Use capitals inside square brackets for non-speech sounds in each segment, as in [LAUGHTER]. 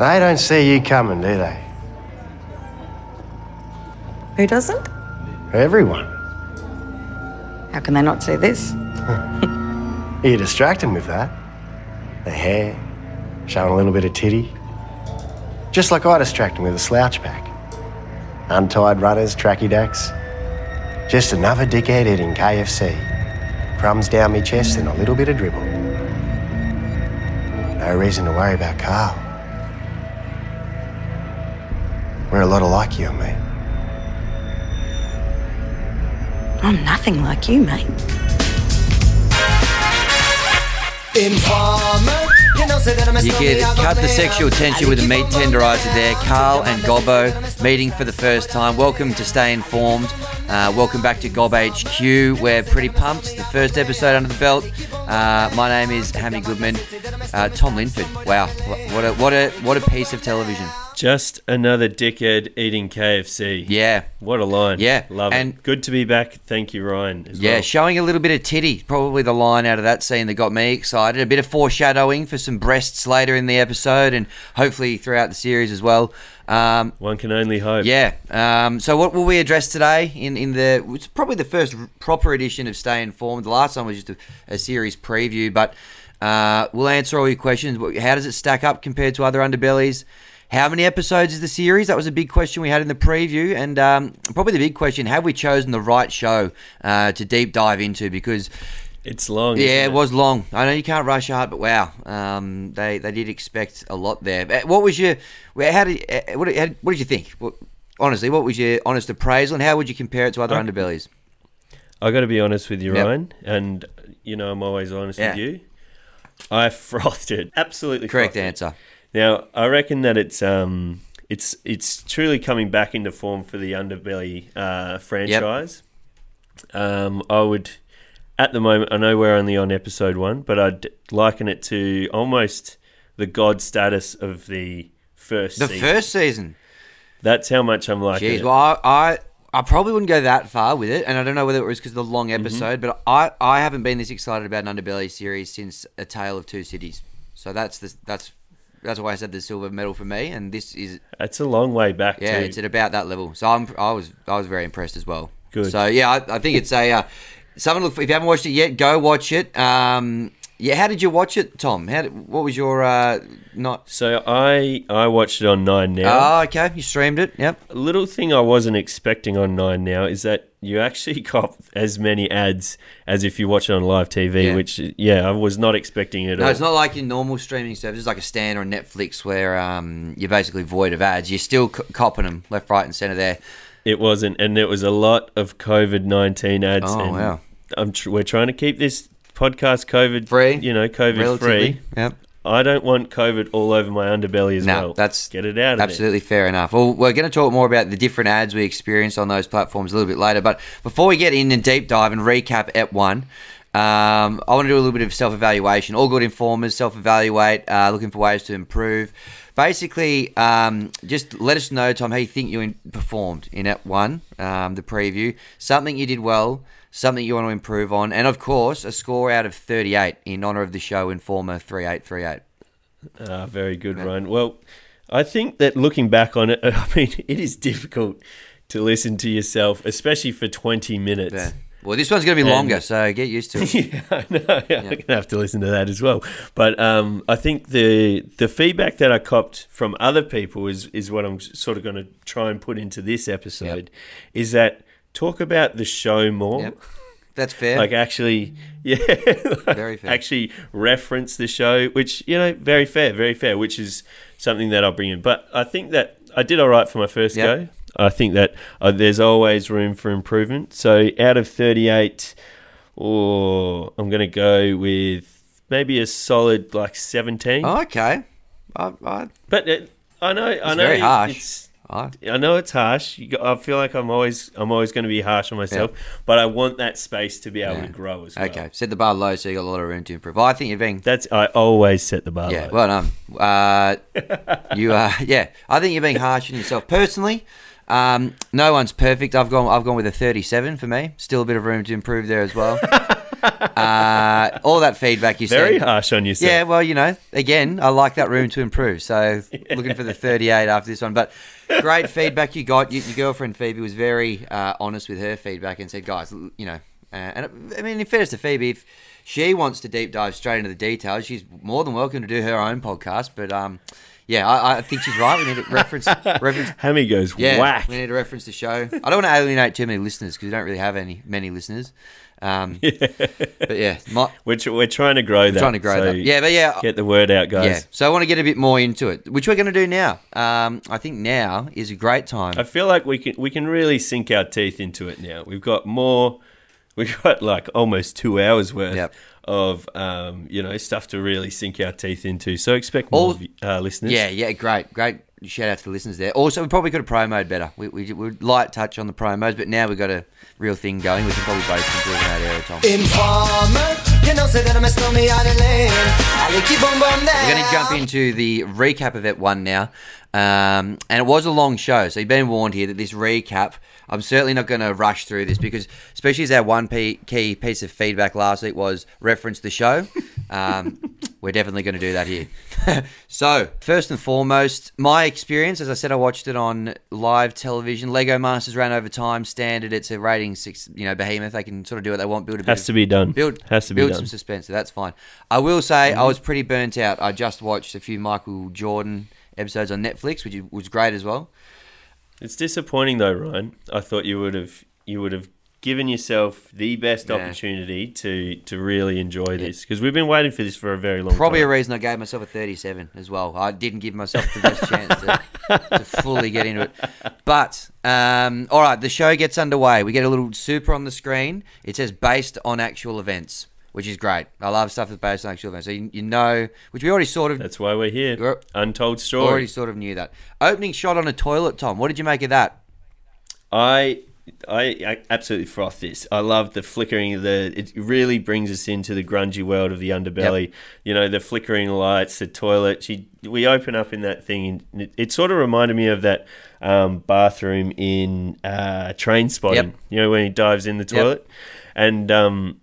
They don't see you coming, do they? Who doesn't? Everyone. How can they not see this? [LAUGHS] You distract them with that. The hair, showing a little bit of titty. Just like I distract them with a slouch pack. Untied runners, tracky dacks. Just another dickhead eating KFC. Crumbs down me chest and a little bit of dribble. No reason to worry about Carl. We're a lot alike, you and me. I'm nothing like you, mate. You could cut the sexual tension with a meat tenderizer there. Carl and Gobbo meeting for the first time. Welcome to Stay Informed. Uh, welcome back to Gob HQ. We're pretty pumped. The first episode under the belt. Uh, my name is Hammy Goodman. Uh, Tom Linford. Wow, what a what a what a piece of television. Just another dickhead eating KFC. Yeah, What a line. Yeah, Love and- it. Good to be back. Thank you, Ryan. As Yeah, well. showing a little bit of titty. Probably the line out of that scene that got me excited. A bit of foreshadowing for some breasts later in the episode and hopefully throughout the series as well. Um, One can only hope. yeah. Um, so what will we address today in, in the it's probably the first proper edition of Stay Informed. The last one was just a, a series preview, but uh, we'll answer all your questions. How does it stack up compared to other underbellies? How many episodes is the series? That was a big question we had in the preview, and um, probably the big question: Have we chosen the right show uh, to deep dive into? Because It's long. yeah, isn't it was long. I know you can't rush art, but wow, um, they they did expect a lot there. Uh, What was your? How did uh, what, how, what did you think? What, honestly, what was your honest appraisal, and how would you compare it to other I- underbellies? I got to be honest with you, Yep. Ryan, and you know I'm always honest Yeah. with you. I [LAUGHS] frothed it. Absolutely Correct it. Now I reckon that it's um it's it's truly coming back into form for the Underbelly uh, franchise. Um, I would at the moment I know we're only on episode one, but I'd liken it to almost the god status of the first. The season. first season. That's how much I'm liking Jeez, it. well, I, I I probably wouldn't go that far with it, and I don't know whether it was because of the long Mm-hmm. episode, but I I haven't been this excited about an underbelly series since A Tale of Two Cities. So that's the that's that's why I said the silver medal for me, and this is That's a long way back. Yeah, too. it's at about that level. So I'm, I was, I was very impressed as well. Good. So yeah, I, I think it's a uh, something. Look, if you haven't watched it yet, go watch it. Um, yeah, how did you watch it, Tom? How did, what was your uh, not? So I I watched it on Nine now. Oh, okay, you streamed it. Yep. A little thing I wasn't expecting on Nine now is that you actually [LAUGHS] cop as many ads as if you watch it on live TV, Yeah. which yeah, I was not expecting it No, all. it's not like your normal streaming services, like a Stan or a Netflix, where um, you're basically void of ads. You're still co- copping them left, right, and centre there. It wasn't, and there was a lot of COVID nineteen ads. Oh, and wow. I'm tr- we're trying to keep this podcast COVID Free, You know, COVID Relatively. free. Yep. I don't want COVID all over my underbelly as No, well. that's get it out of Absolutely fair enough. Well, we're going to talk more about the different ads we experienced on those platforms a little bit later. But before we get in and deep dive and recap at 1, um, I want to do a little bit of self evaluation. All good informers self evaluate, uh, looking for ways to improve. Basically, um, just let us know, Tom, how you think you in- performed in at 1, um, the preview. Something you did well, something you want to improve on, and of course, a score out of 38 in honour of the show Informer 3838. Ah, very good, Ryan. Well, I think that looking back on it, [LAUGHS] I mean, it is difficult to listen to yourself, especially for twenty minutes. Yeah. Well, this one's going to be And- longer, so get used to it. [LAUGHS] yeah, I know. [LAUGHS] Yeah, I'm gonna have to listen to that as well. But um, I think the the feedback that I copped from other people is is what I'm sort of going to try and put into this episode. Is that talk about the show more? Yep. That's fair. Like actually, [LAUGHS] yeah, Very fair. Actually reference the show, which you know, very fair, very fair. Which is something that I'll bring in. But I think that I did all right for my first Yep. go. I think that uh, there's always room for improvement. So out of 38, or I'm going to go with maybe a solid like 17. Oh, okay. I, I, But it, I know, I know, it's very harsh. I, I know it's harsh. You go, I feel like I'm always, I'm always going to be harsh on myself. But I want that space to be able Yeah. to grow as well. okay. Set the bar low, so you got a lot of room to improve. I think you're being. That's I always set the bar Yeah, low. well done. Uh, [LAUGHS] you are yeah. I think you're being harsh on yourself. Personally, um, no one's perfect. I've gone. I've gone with a 37 for me. Still a bit of room to improve there as well. [LAUGHS] uh, all that feedback you Very said. harsh on yourself. Yeah, well, you know, again, I like that room to improve. So [LAUGHS] looking for the 38 after this one. But great feedback you got. Your, your girlfriend Phoebe was very uh, honest with her feedback and said, guys, you know, uh, and I mean, in fairness to Phoebe, if she wants to deep dive straight into the details, she's more than welcome to do her own podcast. But um, yeah, I, I think she's right. We need to reference [LAUGHS] reference Hammy goes yeah, whack. we need to reference the show. I don't want to alienate too many listeners because we don't really have any many listeners. Um, [LAUGHS] But yeah, my, We're, tr- we're trying to grow that. trying to grow so that. Yeah, but yeah, Get the word out, guys. yeah. So I want to get a bit more into it, which we're going to do now. Um, I think now is a great time. I feel like we can we can really sink our teeth into it now. We've got more. We've got like almost two hours worth Yep. Of um, you know stuff to really sink our teeth into. So expect more All- vi- uh, listeners. Yeah, yeah, great, great. Shout out to the listeners there. Also, we probably could have promoed better. We, we, we light touch on the promos, but now we've got a real thing going. We can probably both improve in that area, Tom. Informer, you know, say that I'm a stormy out of lane. I keep on there. We're going to jump into the recap of it one now. Um, and it was a long show, so you've been warned here that this recap, I'm certainly not going to rush through this because, especially as our one key piece of feedback last week was reference the show, um, we're definitely going to do that here. [LAUGHS] so, first and foremost, my experience, as I said, I watched it on live television. Lego Masters ran over time, standard. It's a rating six, you know, behemoth. They can sort of do what they want, build a bit Has of- to be done. build Has to be build done. some suspense. So that's fine. I will say I was pretty burnt out. I just watched a few Michael Jordan episodes on Netflix, which was great as well. It's disappointing though, Ryan. I thought you would have you would have given yourself the best Yeah. opportunity to to really enjoy this because we've been waiting for this for a very long time. Probably a reason I gave myself a 37 as well. I didn't give myself the best chance to, to fully get into it. But um, all right, the show gets underway. We get a little super on the screen. It says based on actual events, which is great. I love stuff that's based on actual events. So you, you know, which we already sort of That's why we're here. You're- Untold story. already sort of knew that. Opening shot on a toilet, Tom. What did you make of that? I, I I absolutely froth this. I love the flickering of the. It really brings us into the grungy world of the underbelly. You know, the flickering lights, the toilet. She, we open up in that thing, and it, it sort of reminded me of that um, bathroom in uh, Trainspotting. Yep. You know, when he dives in the toilet, and um,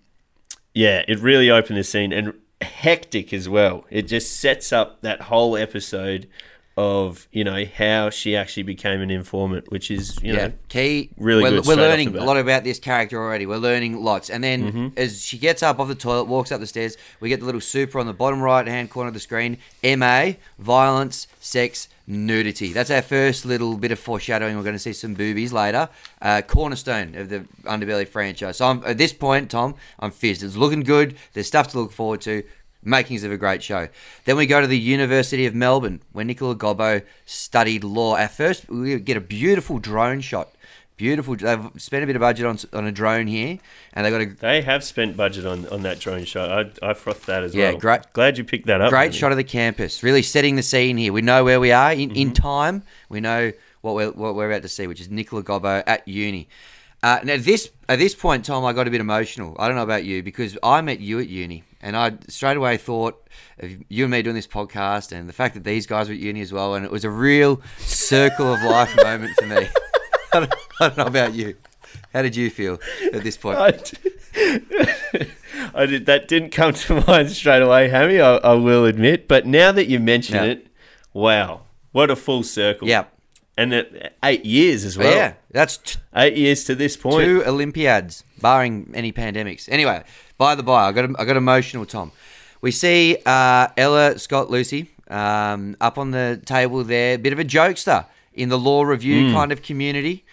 yeah, it really opened the scene and hectic as well. It just sets up that whole episode of you know how she actually became an informant, which is you know key. really we're, good We're straight off the learning a lot about this character already. We're learning lots, and then Mm-hmm. as she gets up off the toilet, walks up the stairs, we get the little super on the bottom right hand corner of the screen. Ma violence, sex, nudity. That's our first little bit of foreshadowing. We're going to see some boobies later. Uh, cornerstone of the Underbelly franchise. So I'm, at this point, Tom, I'm fizzed. It's looking good. There's stuff to look forward to. Makings of a great show. Then we go to the University of Melbourne, where Nicola Gobbo studied law. Our first, we get a beautiful drone shot. Beautiful. They've spent a bit of budget on on a drone here, and they got a They have spent budget on, on that drone shot. I I frothed that as Yeah, well. great- Glad you picked that up. great shot of the campus. Really setting the scene here. We know where we are in, Mm-hmm. in time. We know what we're what we're about to see, which is Nicola Gobbo at uni. Uh, now this at this point, Tom, I got a bit emotional. I don't know about you because I met you at uni, and I straight away thought of you and me doing this podcast, and the fact that these guys were at uni as well, and it was a real circle of life [LAUGHS] moment for me. I [LAUGHS] don't, I don't know about you. How did you feel at this point? I [LAUGHS] did, that didn't come to mind straight away, Hammy. I, I will admit. But now that you mention Yeah. it, wow, what a full circle. yeah, and it, eight years as well. yeah, that's t- eight years to this point. Two Olympiads, barring any pandemics. Anyway, by the by, I got I got emotional, Tom. We see uh, Ella Scott Lucy um, up on the table there, bit of a jokester in the law review kind of community.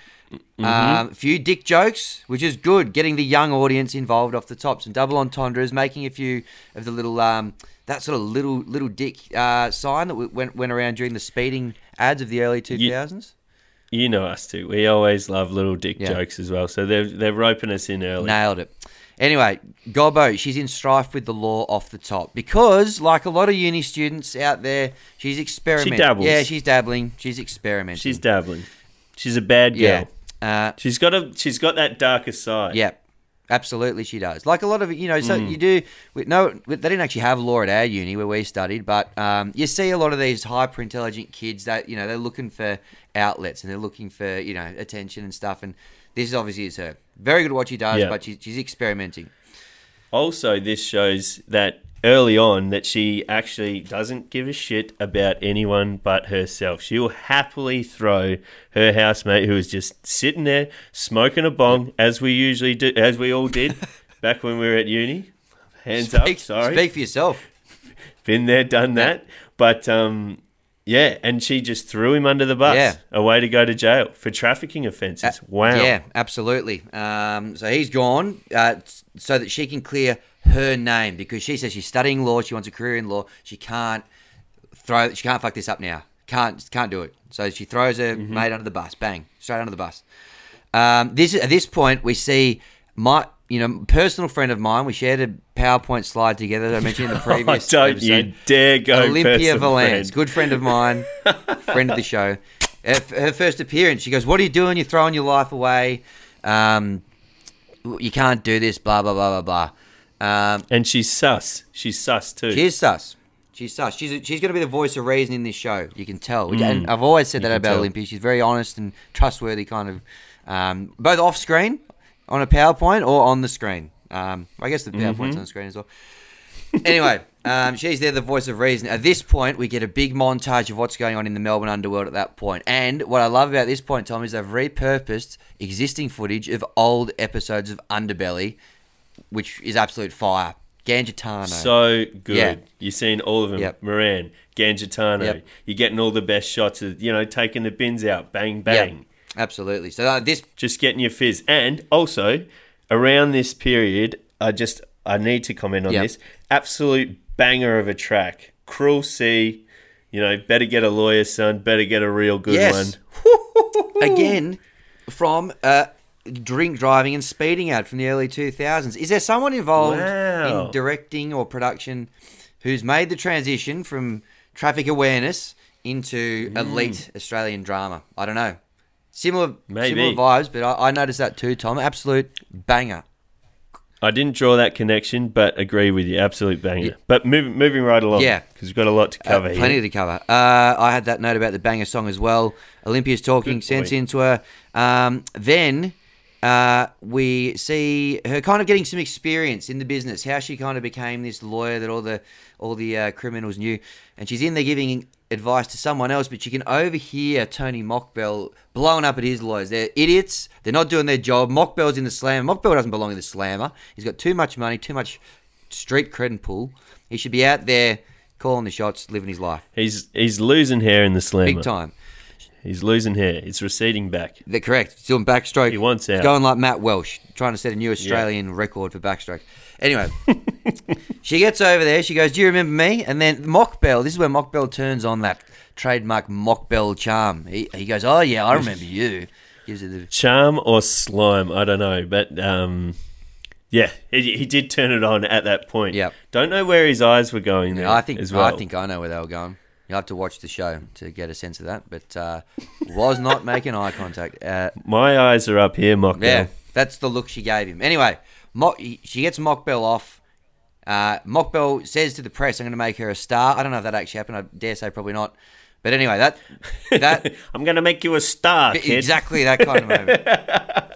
Um, a few dick jokes, which is good, getting the young audience involved off the tops and double entendres, making a few of the little um, that sort of little little dick uh, sign that went went around during the speeding ads of the early two thousands. You know us too. We always love little dick Yeah. jokes as well. So they're they're roping us in early. Nailed it. Anyway, Gobbo, she's in strife with the law off the top because, like a lot of uni students out there, she's experimenting. dabbles. Yeah, she's dabbling. She's experimenting. She's dabbling. She's a bad girl. yeah, uh, She's got a she's got that darker side. yeah, absolutely, she does. Like a lot of you know, so you do. We, no, they didn't actually have law at our uni where we studied, but um, you see a lot of these hyper intelligent kids that you know they're looking for outlets and they're looking for you know attention and stuff. And this obviously is her. Very good at what she does, Yeah. but she, she's experimenting. Also, this shows that early on that she actually doesn't give a shit about anyone but herself. She will happily throw her housemate who is just sitting there smoking a bong, as we usually do, as we all did [LAUGHS] back when we were at uni. Hands up, Speak, sorry. speak for yourself. [LAUGHS] Been there, done that. But um, yeah, and she just threw him under the bus. Yeah. Away to go to jail for trafficking offences. wow. Yeah, absolutely. Um, so he's gone uh, so that she can clear her name because she says she's studying law. She wants a career in law. She can't throw. She can't fuck this up now. Can't can't do it. So she throws her Mm-hmm. mate under the bus. Bang, straight under the bus. Um, this at this point we see my you know personal friend of mine. We shared a PowerPoint slide together that I mentioned in the [LAUGHS] Oh, previous. don't episode. you dare go Olympia Valance, friend. good friend of mine, [LAUGHS] friend of the show. Her, her first appearance, she goes, "What are you doing? You're throwing your life away. Um, you can't do this. Blah blah blah blah blah." Um, And she's sus. She's sus too. she is sus. She's sus. She's she's going to be the voice of reason in this show. You can tell. And I've always said that Mm. about tell. Olympia. She's very honest and trustworthy, kind of, um, both off screen on a PowerPoint or on the screen. Um, I guess the PowerPoint's Mm-hmm. on the screen as well. anyway, [LAUGHS] um, she's there, the voice of reason. At this point, we get a big montage of what's going on in the Melbourne underworld at that point. And what I love about this point, Tom, is they've repurposed existing footage of old episodes of Underbelly, which is absolute fire. Gangitano. So good. Yeah. You've seen all of them. Yep. Moran, Gangitano. Yep. You're getting all the best shots of, you know, taking the bins out. Bang, bang. absolutely. So uh, this Just getting your fizz. And also, around this period, I just, I need to comment on Yep. this. Absolute banger of a track. Cruel Sea. You know, better get a lawyer, son. Better get a real good Yes. one. [LAUGHS] again from uh, drink driving and speeding ad from the early 2000s. Is there someone involved Wow. in directing or production who's made the transition from traffic awareness into Hmm. elite Australian drama? I don't know. Similar, Maybe. similar vibes, but I, I noticed that too, Tom. Absolute banger. I didn't draw that connection, but agree with you. Absolute banger. Yeah. But moving moving right along. Yeah. Because we've got a lot to Uh, cover here. plenty to cover. Uh, I had that note about the banger song as well. Olympia's talking sense into her. Um, then uh, we see her kind of getting some experience in the business. How she kind of became this lawyer that all the all the uh, criminals knew, and she's in there giving advice to someone else, but you can overhear Tony Mokbel blowing up at his lawyers. They're idiots. They're not doing their job. Mokbel's in the slammer. Mokbel doesn't belong in the slammer. He's got too much money, too much street cred and pull. He should be out there calling the shots, living his life. He's he's losing hair in the slammer. Big time. He's losing hair. It's receding back. They're correct. He's doing backstroke. He wants He's out. going like Matt Welsh, trying to set a new Australian record for backstroke. Anyway, [LAUGHS] she gets over there. She goes, "Do you remember me?" And then Mokbel. This is where Mokbel turns on that trademark Mokbel charm. He, he goes, "Oh yeah, I remember you." Gives her the Charm or slime, I don't know, but um, yeah, he, he did turn it on at that point. Yep. Don't know where his eyes were going there. I think as well. I think I know where they were going. You'll have to watch the show to get a sense of that. But uh, was not making eye contact. Uh, my eyes are up here, Mokbel. Yeah, that's the look she gave him. Anyway, Mock, she gets Mokbel off. Uh, Mokbel says to the press, "I'm going to make her a star." I don't know if that actually happened. I dare say probably not. But anyway, that that [LAUGHS] I'm gonna make you a star, kid. exactly that kind of moment.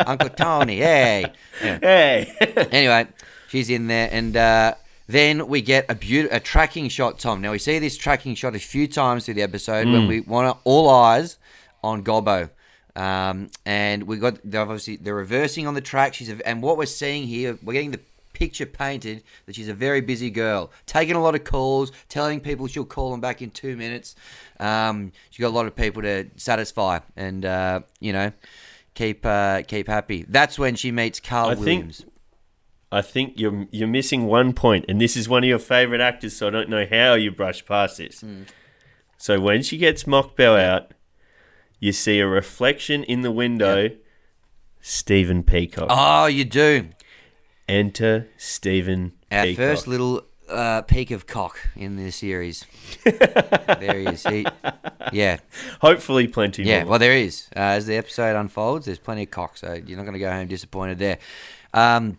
Uncle Tony, hey. Yeah. [LAUGHS] Hey, Anyway, she's in there, and uh, then we get a beaut- a tracking shot. Tom. Now we see this tracking shot a few times through the episode when we want all eyes on Gobbo. Um, and we got obviously they're reversing on the track. She's a, and what we're seeing here, we're getting the picture painted that she's a very busy girl, taking a lot of calls, telling people she'll call them back in two minutes. Um, she's got a lot of people to satisfy, and uh, you know, keep uh, keep happy. That's when she meets Carl I Williams. I think you're you're missing one point, and this is one of your favorite actors, so I don't know how you brush past this. Hmm. So when she gets Mokbel out, you see a reflection in the window. Stephen Peacock. Oh, you do. Enter Stephen Our Peacock. first little uh, peak of cock in the series. [LAUGHS] there he is. He, yeah, Hopefully, plenty yeah. more. Well, there is. Uh, as the episode unfolds, there's plenty of cock, so you're not going to go home disappointed there. Um,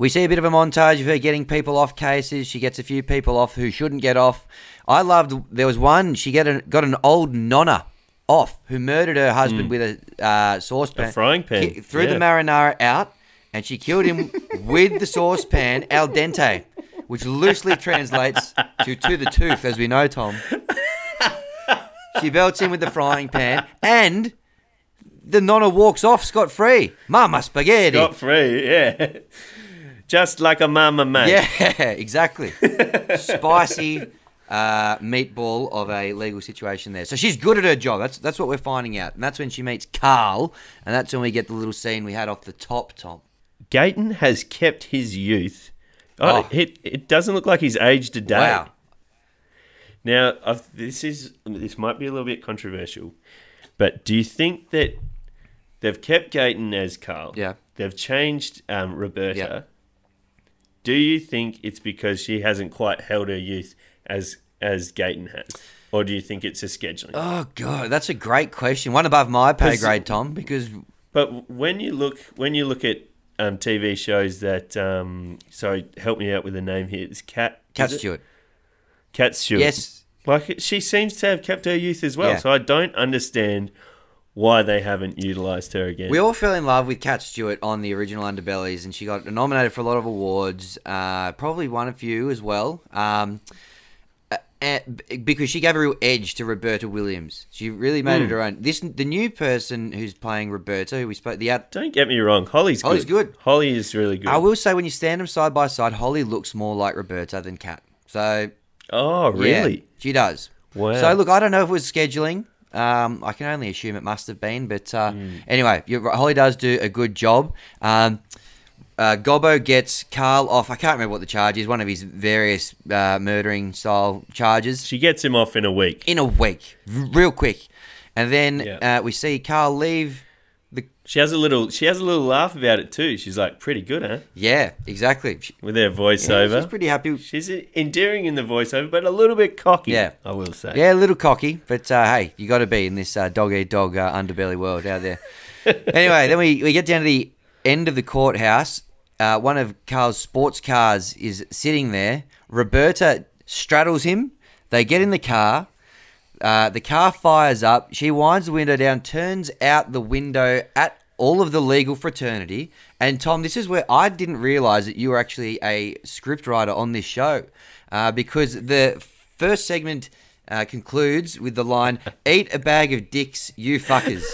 we see a bit of a montage of her getting people off cases. She gets a few people off who shouldn't get off. I loved. There was one. She get a, got an old nonna off who murdered her husband with a uh, saucepan, A frying pan, Ki- threw the marinara out, and she killed him with the saucepan al dente, which loosely translates to to the tooth, as we know, Tom. She belts him with the frying pan, and the nonna walks off scot free. Mama spaghetti. Got free, yeah. Just like a mama mate. Yeah, [LAUGHS] exactly. [LAUGHS] Spicy uh, meatball of a legal situation there. So she's good at her job. That's that's what we're finding out, and that's when she meets Carl, and that's when we get the little scene we had off the top, Tom. Gyton has kept his youth. Oh, Oh. It, it doesn't look like he's aged a day. Wow. Now, I've, this is this might be a little bit controversial, but do you think that they've kept Gyton as Carl? Yeah. They've changed um, Roberta. Yeah. Do you think it's because she hasn't quite held her youth as as Gyton has, or do you think it's a scheduling? Oh god, that's a great question. One above my pay grade, Tom, because But when you look when you look at um, TV shows that um, sorry, help me out with the name here. It's Kat Kat? Stewart. Kat Stewart. Yes, Like she seems to have kept her youth as well. Yeah. So I don't understand why they haven't utilized her again. we all fell in love with Kat Stewart on the original Underbellies, and she got nominated for a lot of awards. Uh, probably won a few as well. Um, uh, uh, because she gave a real edge to Roberta Williams. She really made Hmm. it her own. This the new person who's playing Roberta, who we spoke the out. don't get me wrong. Holly's Holly's good. good. Holly is really good. I will say when you stand them side by side, Holly looks more like Roberta than Kat. So oh, yeah, really? she does. Wow. So look, I don't know if it was scheduling. Um, I can only assume it must have been, but uh, Hmm. anyway, right, Holly does do a good job. Um, uh, Gobbo gets Carl off. I can't remember what the charge is. One of his various uh, murdering style charges She gets him off in a week. in a week, real quick, and then Yeah. uh, we see Carl leave. She has a little. She has a little laugh about it too. She's like, pretty good, huh? yeah, exactly. She- With her yeah, voiceover. she's pretty happy. She's endearing in the voiceover, but a little bit cocky. Yeah. I will say. Yeah, a little cocky, but uh, hey, you got to be in this uh, dog eat dog uh, underbelly world out there. [LAUGHS] anyway, then we, we get down to the end of the courthouse. Uh, one of Carl's sports cars is sitting there. Roberta straddles him. They get in the car. Uh, the car fires up. She winds the window down, turns out the window at all of the legal fraternity. And Tom, this is where I didn't realize that you were actually a scriptwriter on this show, uh, because the first segment uh, concludes with the line "Eat a bag of dicks, you fuckers."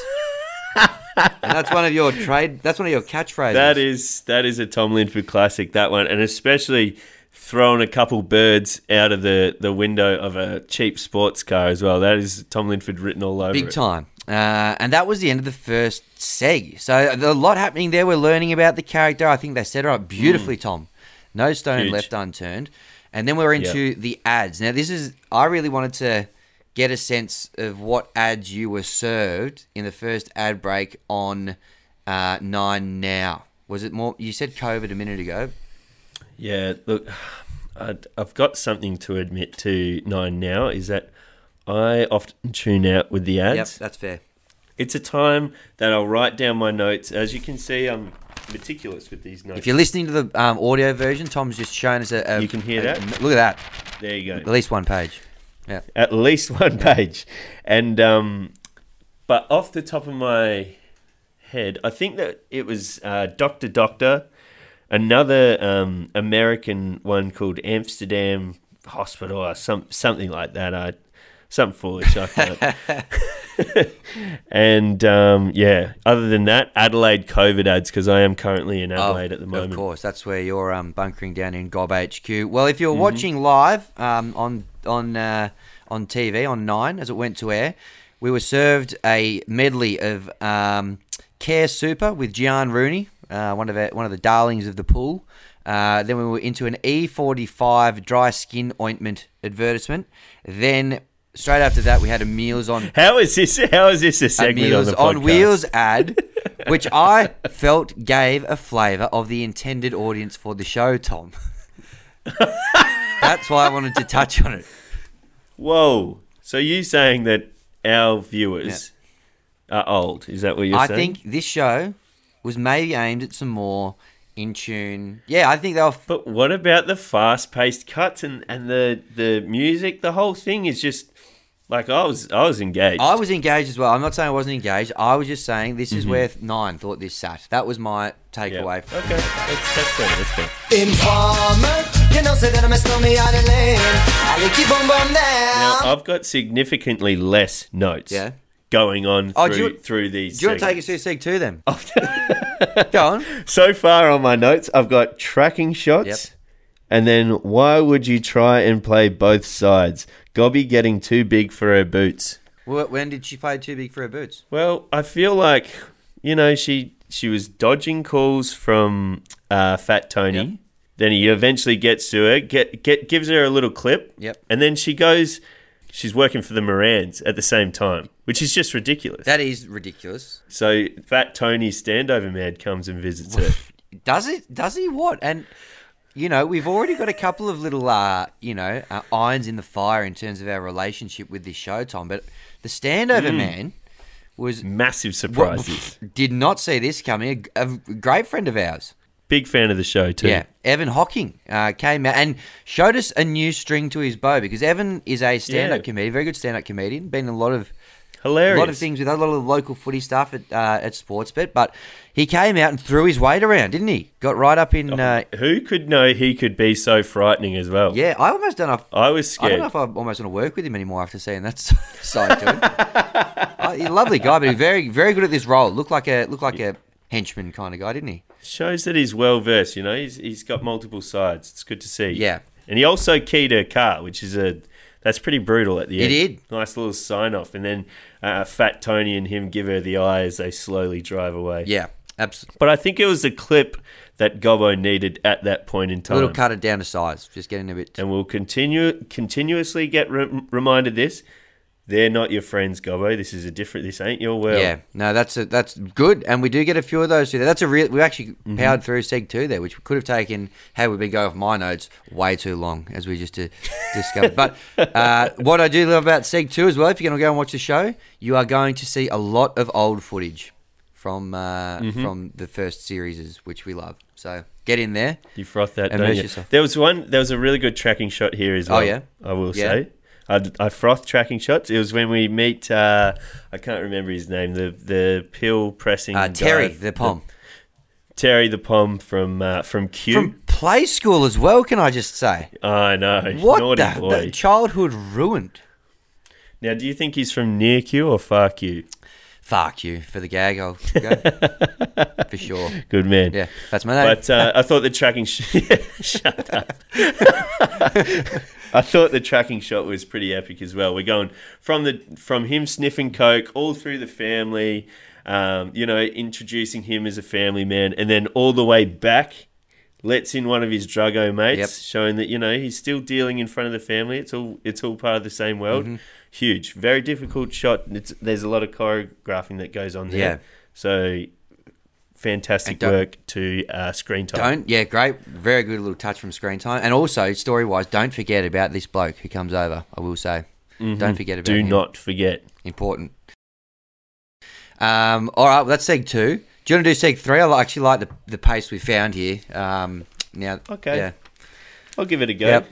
and that's one of your trade. That's one of your catchphrases. That is that is a Tom Linford classic. That one, and especially throwing a couple birds out of the, the window of a cheap sports car as well. That is Tom Linford written all over Big it. time. Uh, and that was the end of the first seg. So a lot happening there. We're learning about the character. I think they set her up beautifully, Tom. No stone Mm. Huge. left unturned. And then we're into the ads. Now, this is, I really wanted to get a sense of what ads you were served in the first ad break on uh, Nine Now. Was it more, you said COVID a minute ago. Yeah, look, i I've got something to admit to Nine now is that I often tune out with the Yep, ads. that's fair. It's a time that I'll write down my notes. As you can see, I'm meticulous with these notes. If you're listening to the um, audio version, Tom's just shown us a. a You can hear a- that? Look at that. there you go. At least one page. Yeah. at least [LAUGHS] one page. And um, but off the top of my head, I think that it was uh, Doctor Doctor, another um, American one called Amsterdam Hospital or some something like that. I something foolish. I can't. [LAUGHS] and um, yeah, other than that, Adelaide COVID ads because I am currently in Adelaide at the moment. Oh, Of course, that's where you're um, bunkering down in Gob HQ. Well, if you're Mm-hmm. watching live um, on on uh, on TV on Nine as it went to air, we were served a medley of um, Care Super with Giaan Rooney, uh, one of our, one of the darlings of the pool. Uh, then we were into an E45 dry skin ointment advertisement. Then straight after that, we had a Meals on How is this? How is this a a segment Meals on the on? Wheels ad, [LAUGHS] which I felt gave a flavour of the intended audience for the show, Tom. [LAUGHS] That's why I wanted to touch on it. Whoa! So you saying that our viewers are old? Is that what you're I saying? I think this show was maybe aimed at some more in tune. Yeah, I think they were. But what about the fast-paced cuts and, and the the music? The whole thing is just Like I was, I was engaged. I was engaged as well. I'm not saying I wasn't engaged. I was just saying this Mm-hmm. is where nine thought this sat. That was my Yeah. takeaway. from Okay, that's, that's fair. That's fair. Informer, you know, say that I'm a stormy out. I like keep on bomb Now. I've got significantly less notes. Yeah. Going on Oh, through you- through these. Do you want to take us through Seg 2 then? [LAUGHS] Go on. So far on my notes, I've got tracking shots, Yep. and then why would you try and play both sides? Gobby getting too big for her boots. Wh- When did she play too big for her boots? Well, I feel like you know she she was dodging calls from uh, Fat Tony. Yep. Then he eventually gets to her, get get gives her a little clip. Yep. And then she goes, she's working for the Morans at the same time, which is just ridiculous. That is ridiculous. so Fat Tony's standover man comes and visits her. [LAUGHS] Does it? Does he what? And you know, we've already got a couple of little, uh, you know, uh, irons in the fire in terms of our relationship with this show, Tom. But the standover Mm. man was Massive surprises. [LAUGHS] did not see this coming. A, a great friend of ours. Big fan of the show too. Yeah, Evan Hocking uh, came out and showed us a new string to his bow because Evan is a stand-up Yeah. comedian, very good stand-up comedian. Been in a lot of Hilarious. a lot of things with a lot of local footy stuff at uh, at Sportsbet, but he came out and threw his weight around, didn't he? Got right up in. Uh, Who could know he could be so frightening as well? yeah, I almost don't know. If, I was scared. I don't know if I almost want to work with him anymore after seeing that [LAUGHS] side to him. [LAUGHS] uh, he's a lovely guy, but he's very very good at this role. Looked like a looked like a henchman kind of guy, didn't he? Shows that he's well versed. You know, he's he's got multiple sides. It's good to see. Yeah. and he also keyed her car, which is a that's pretty brutal at the He end. did. Nice little sign off, and then uh, Fat Tony and him give her the eye as they slowly drive away. Yeah, absolutely. but I think it was a clip that Gobbo needed at that point in A time. little cut it down to size, just getting a bit. and we'll continue continuously get re- reminded this. They're not your friends, Gobbo. This is a different. This ain't your world. Yeah, no, that's a, that's good, and we do get a few of those. Too. That's a real. We actually Mm-hmm. powered through Seg two there, which could have taken. Had we been going off my notes, way too long, as we just uh, [LAUGHS] discovered. But uh, what I do love about Seg two as well, if you're going to go and watch the show, you are going to see a lot of old footage from uh, Mm-hmm. from the first series, which we love. So get in there. You froth that, you? yourself. There was one. There was a really good tracking shot here as well. Oh, well. yeah? I will Yeah. say. I, I froth tracking shots. It was when we meet. Uh, I can't remember his name. The the pill pressing. Uh, guy, Terry the Pom Terry the Pom from uh, from Q. from Play School as well. Can I just say I know. what naughty the, the childhood ruined? now, do you think he's from near Q or far Q? Fuck you for the gag. I'll go [LAUGHS] for sure. Good man. Yeah, that's my name. But uh, I thought the tracking. Sh- [LAUGHS] Shut up. [LAUGHS] I thought the tracking shot was pretty epic as well. We're going from the from him sniffing coke all through the family, um, you know, introducing him as a family man, and then all the way back, lets in one of his druggo mates, Yep. showing that you know he's still dealing in front of the family. It's all it's all part of the same world. Mm-hmm. Huge, very difficult shot. It's, there's a lot of choreographing that goes on there. Yeah. So fantastic work to uh, screen time. don't yeah, great, very good little touch from screen time, and also story wise, don't forget about this bloke who comes over. I will say, don't forget about Mm-hmm. Do him. not forget. important. Um, all right, well, that's seg two. Do you want to do seg three? I actually like the the pace we found here. Um, now, Okay. yeah, I'll give it a go. Yep.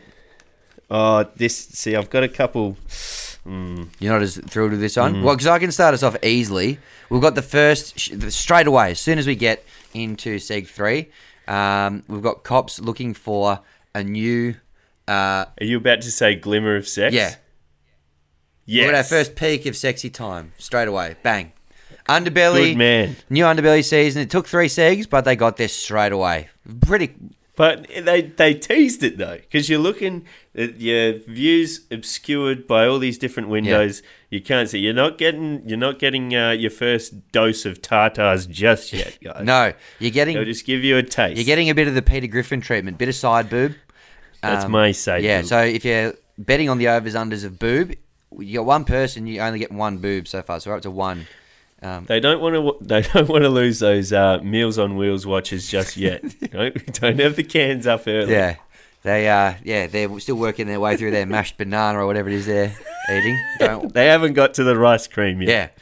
Oh, this. See, I've got a couple. You're not as thrilled with this one? Mm-hmm. Well, because I can start us off easily. We've got the first, sh- straight away, as soon as we get into Seg 3, um, we've got cops looking for a new. Uh, Are you about to say glimmer of sex? yeah. Yes. We've got our first peak of sexy time, straight away. Bang. Underbelly. Good man. New Underbelly season. It took three segs, but they got this straight away. Pretty. But they they teased it though, because you're looking at your views obscured by all these different windows. You can't see. You're not getting. You're not getting uh, your first dose of tartars just yet, [LAUGHS] guys. No, you're getting. They'll just give you a taste. You're getting a bit of the Peter Griffin treatment, bit of side boob. That's Um, my say. Yeah, so if you're betting on the overs unders of boob, you got one person, you only get one boob so far, so we're up to one. Um, They don't want to. [LAUGHS] They don't want to lose those uh, Meals on Wheels watches just yet. [LAUGHS] don't, don't have the cans up early. yeah, they uh, yeah, they're still working their way through their mashed banana or whatever it is they're eating. Don't, [LAUGHS] They haven't got to the rice cream yet.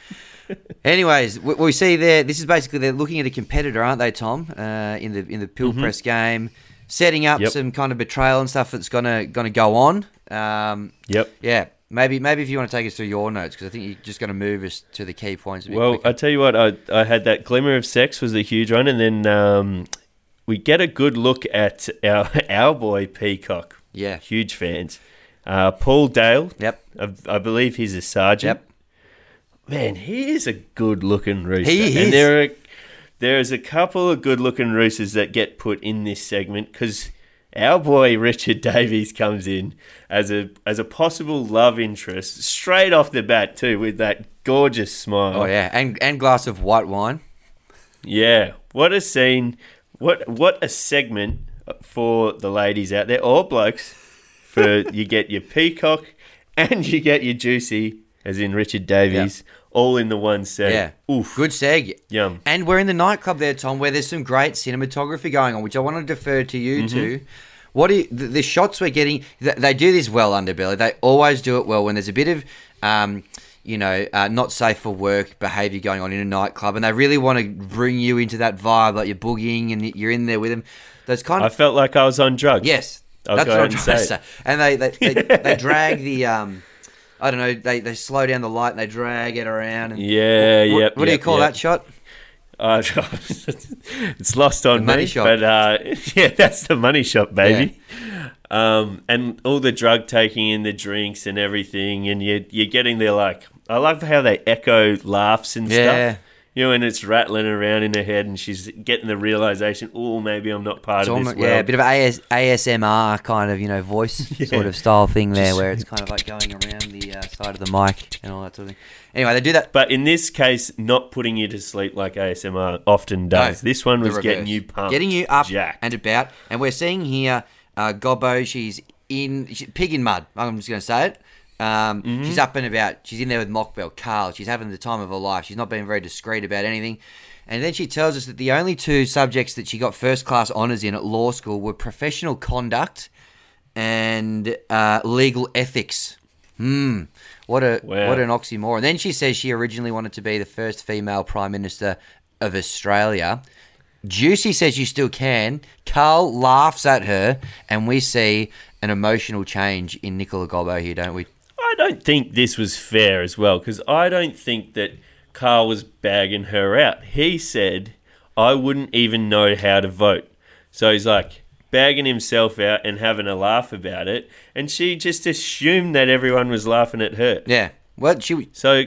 yeah. Anyways, we, we see there. This is basically they're looking at a competitor, aren't they, Tom? Uh, in the in the pill press game, setting up Yep. some kind of betrayal and stuff that's gonna gonna go on. Um, Yep. Yeah, maybe maybe if you want to take us through your notes because I think you're just going to move us to the key points. Well, quicker. I tell you what, I I had that glimmer of sex was a huge one, and then um, we get a good look at our [LAUGHS] our boy Peacock. Yeah. huge fans. Uh, Paul Dale. Yep. I, I believe he's a sergeant. Yep. Man, he is a good looking rooster. He is. And there are there's a couple of good looking roosters that get put in this segment because our boy Richard Davies comes in as a as a possible love interest straight off the bat too with that gorgeous smile. Oh yeah, and and glass of white wine. Yeah, what a scene! What what a segment for the ladies out there, or blokes. For [LAUGHS] you get your peacock and you get your juicy, as in Richard Davies, all in the one set. Yeah, Oof. good seg. Yum. And we're in the nightclub there, Tom, where there's some great cinematography going on, which I want to defer to you Mm-hmm. to. What do you, the, the shots we're getting? th- They do this well, Underbelly. They always do it well when there's a bit of, um, you know, uh, not safe for work behaviour going on in a nightclub, and they really want to bring you into that vibe, like you're boogieing and you're in there with them. Those kind of I felt like I was on drugs. Yes, I'll that's what I'm trying to say. And they they, they, they [LAUGHS] drag the um, I don't know, they, they slow down the light and they drag it around. And Yeah, what, yep, What do you call yep. that shot? [LAUGHS] Uh, it's lost on The money me, shop. but uh, [LAUGHS] yeah, that's the money shot, baby. Um, and all the drug taking and the drinks and everything, and you you're getting there like I love how they echo laughs and Yeah. stuff. You know, and it's rattling around in her head, and she's getting the realization, oh, maybe I'm not part It's of almost, this world. yeah, a bit of AS, ASMR kind of you know voice [LAUGHS] sort of style thing there, where it's kind of like going around the uh, side of the mic and all that sort of thing. Anyway, they do that. But in this case, not putting you to sleep like ASMR often does. No, this one was getting you pumped, getting you up and about. And we're seeing here uh, Gobbo. She's in she, pig in mud. I'm just going to say it. Um, Mm-hmm. She's up and about. She's in there with Mokbel, Carl. She's having the time of her life. She's not being very discreet about anything. And then she tells us that the only two subjects that she got first class honours in at law school were professional conduct and uh, legal ethics. Hmm. What a Wow. what an oxymoron. Then she says she originally wanted to be the first female prime minister of Australia. Juicy says you still can. Carl laughs at her, and we see an emotional change in Nicola Gobbo here, don't we? I don't think this was fair as well because I don't think that Carl was bagging her out. He said, I wouldn't even know how to vote. So he's like bagging himself out and having a laugh about it. And she just assumed that everyone was laughing at her. Yeah. Well, she So,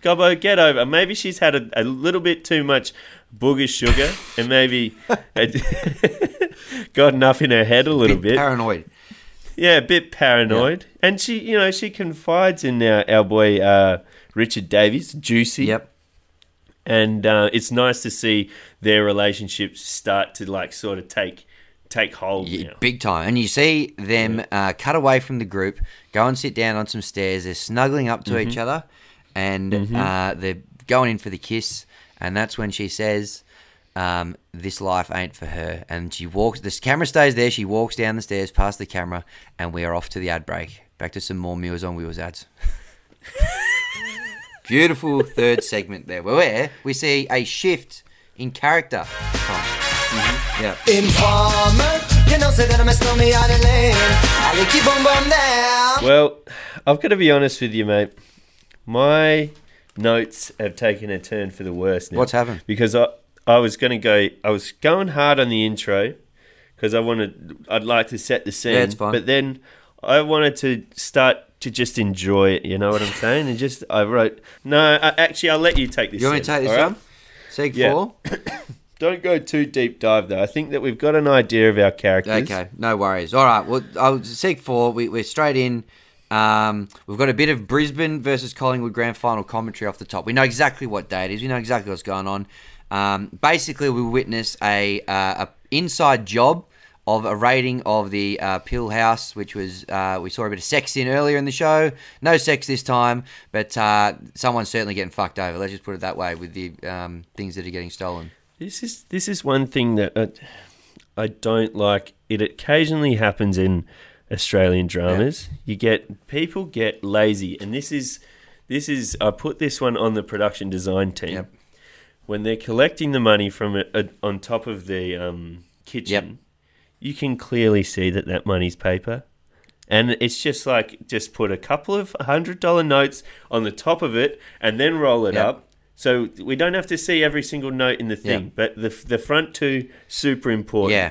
Gobbo, get over. Maybe she's had a, a little bit too much booger sugar and maybe [LAUGHS] [LAUGHS] got enough in her head a little bit bit. paranoid. Yeah, a bit paranoid. And she, you know, she confides in our, our boy uh, Richard Davies, Juicy. Yep. And uh, it's nice to see their relationship start to like sort of take take hold. Yeah, big time. And you see them uh, cut away from the group, go and sit down on some stairs. They're snuggling up to each other, and uh, they're going in for the kiss. And that's when she says, um, "This life ain't for her." And she walks. this camera stays there. She walks down the stairs past the camera, and we are off to the ad break. Back to some more Meals on Wheels ads. [LAUGHS] Beautiful third segment there, where we see a shift in character. Tom. Yeah. Informer, you know, say that I'm a stormy out of lane. I keep on bomb down. Well, I've got to be honest with you, mate. My notes have taken a turn for the worse now. What's happened? Because I I was going to go. I was going hard on the intro because I wanted. I'd like to set the scene. Yeah, it's fine. But then I wanted to start to just enjoy it. You know what I'm saying? And just I wrote. No, I, actually, I'll let you take this. You want me to take this all on? Seg Yeah. four? [COUGHS] Don't go too deep dive though. I think that we've got an idea of our characters. Okay, no worries. All right, well, I'll Seg four. We, we're straight in. Um, we've got a bit of Brisbane versus Collingwood grand final commentary off the top. We know exactly what day it is. We know exactly what's going on. Um, basically, we witness a, uh, a inside job of a raiding of the uh, Pill House, which was uh, we saw a bit of sex in earlier in the show. No sex this time, but uh, someone's certainly getting fucked over. Let's just put it that way with the um, things that are getting stolen. This is this is one thing that I, I don't like. It occasionally happens in Australian dramas. You get people get lazy, and this is this is I put this one on the production design team Yep. When they're collecting the money from it uh, on top of the um, kitchen. Yep. You can clearly see that that money's paper, And it's just like just put a couple of hundred dollar notes on the top of it and then roll it Yep. up. So we don't have to see every single note in the thing, Yep. but the the front two super important. Yeah.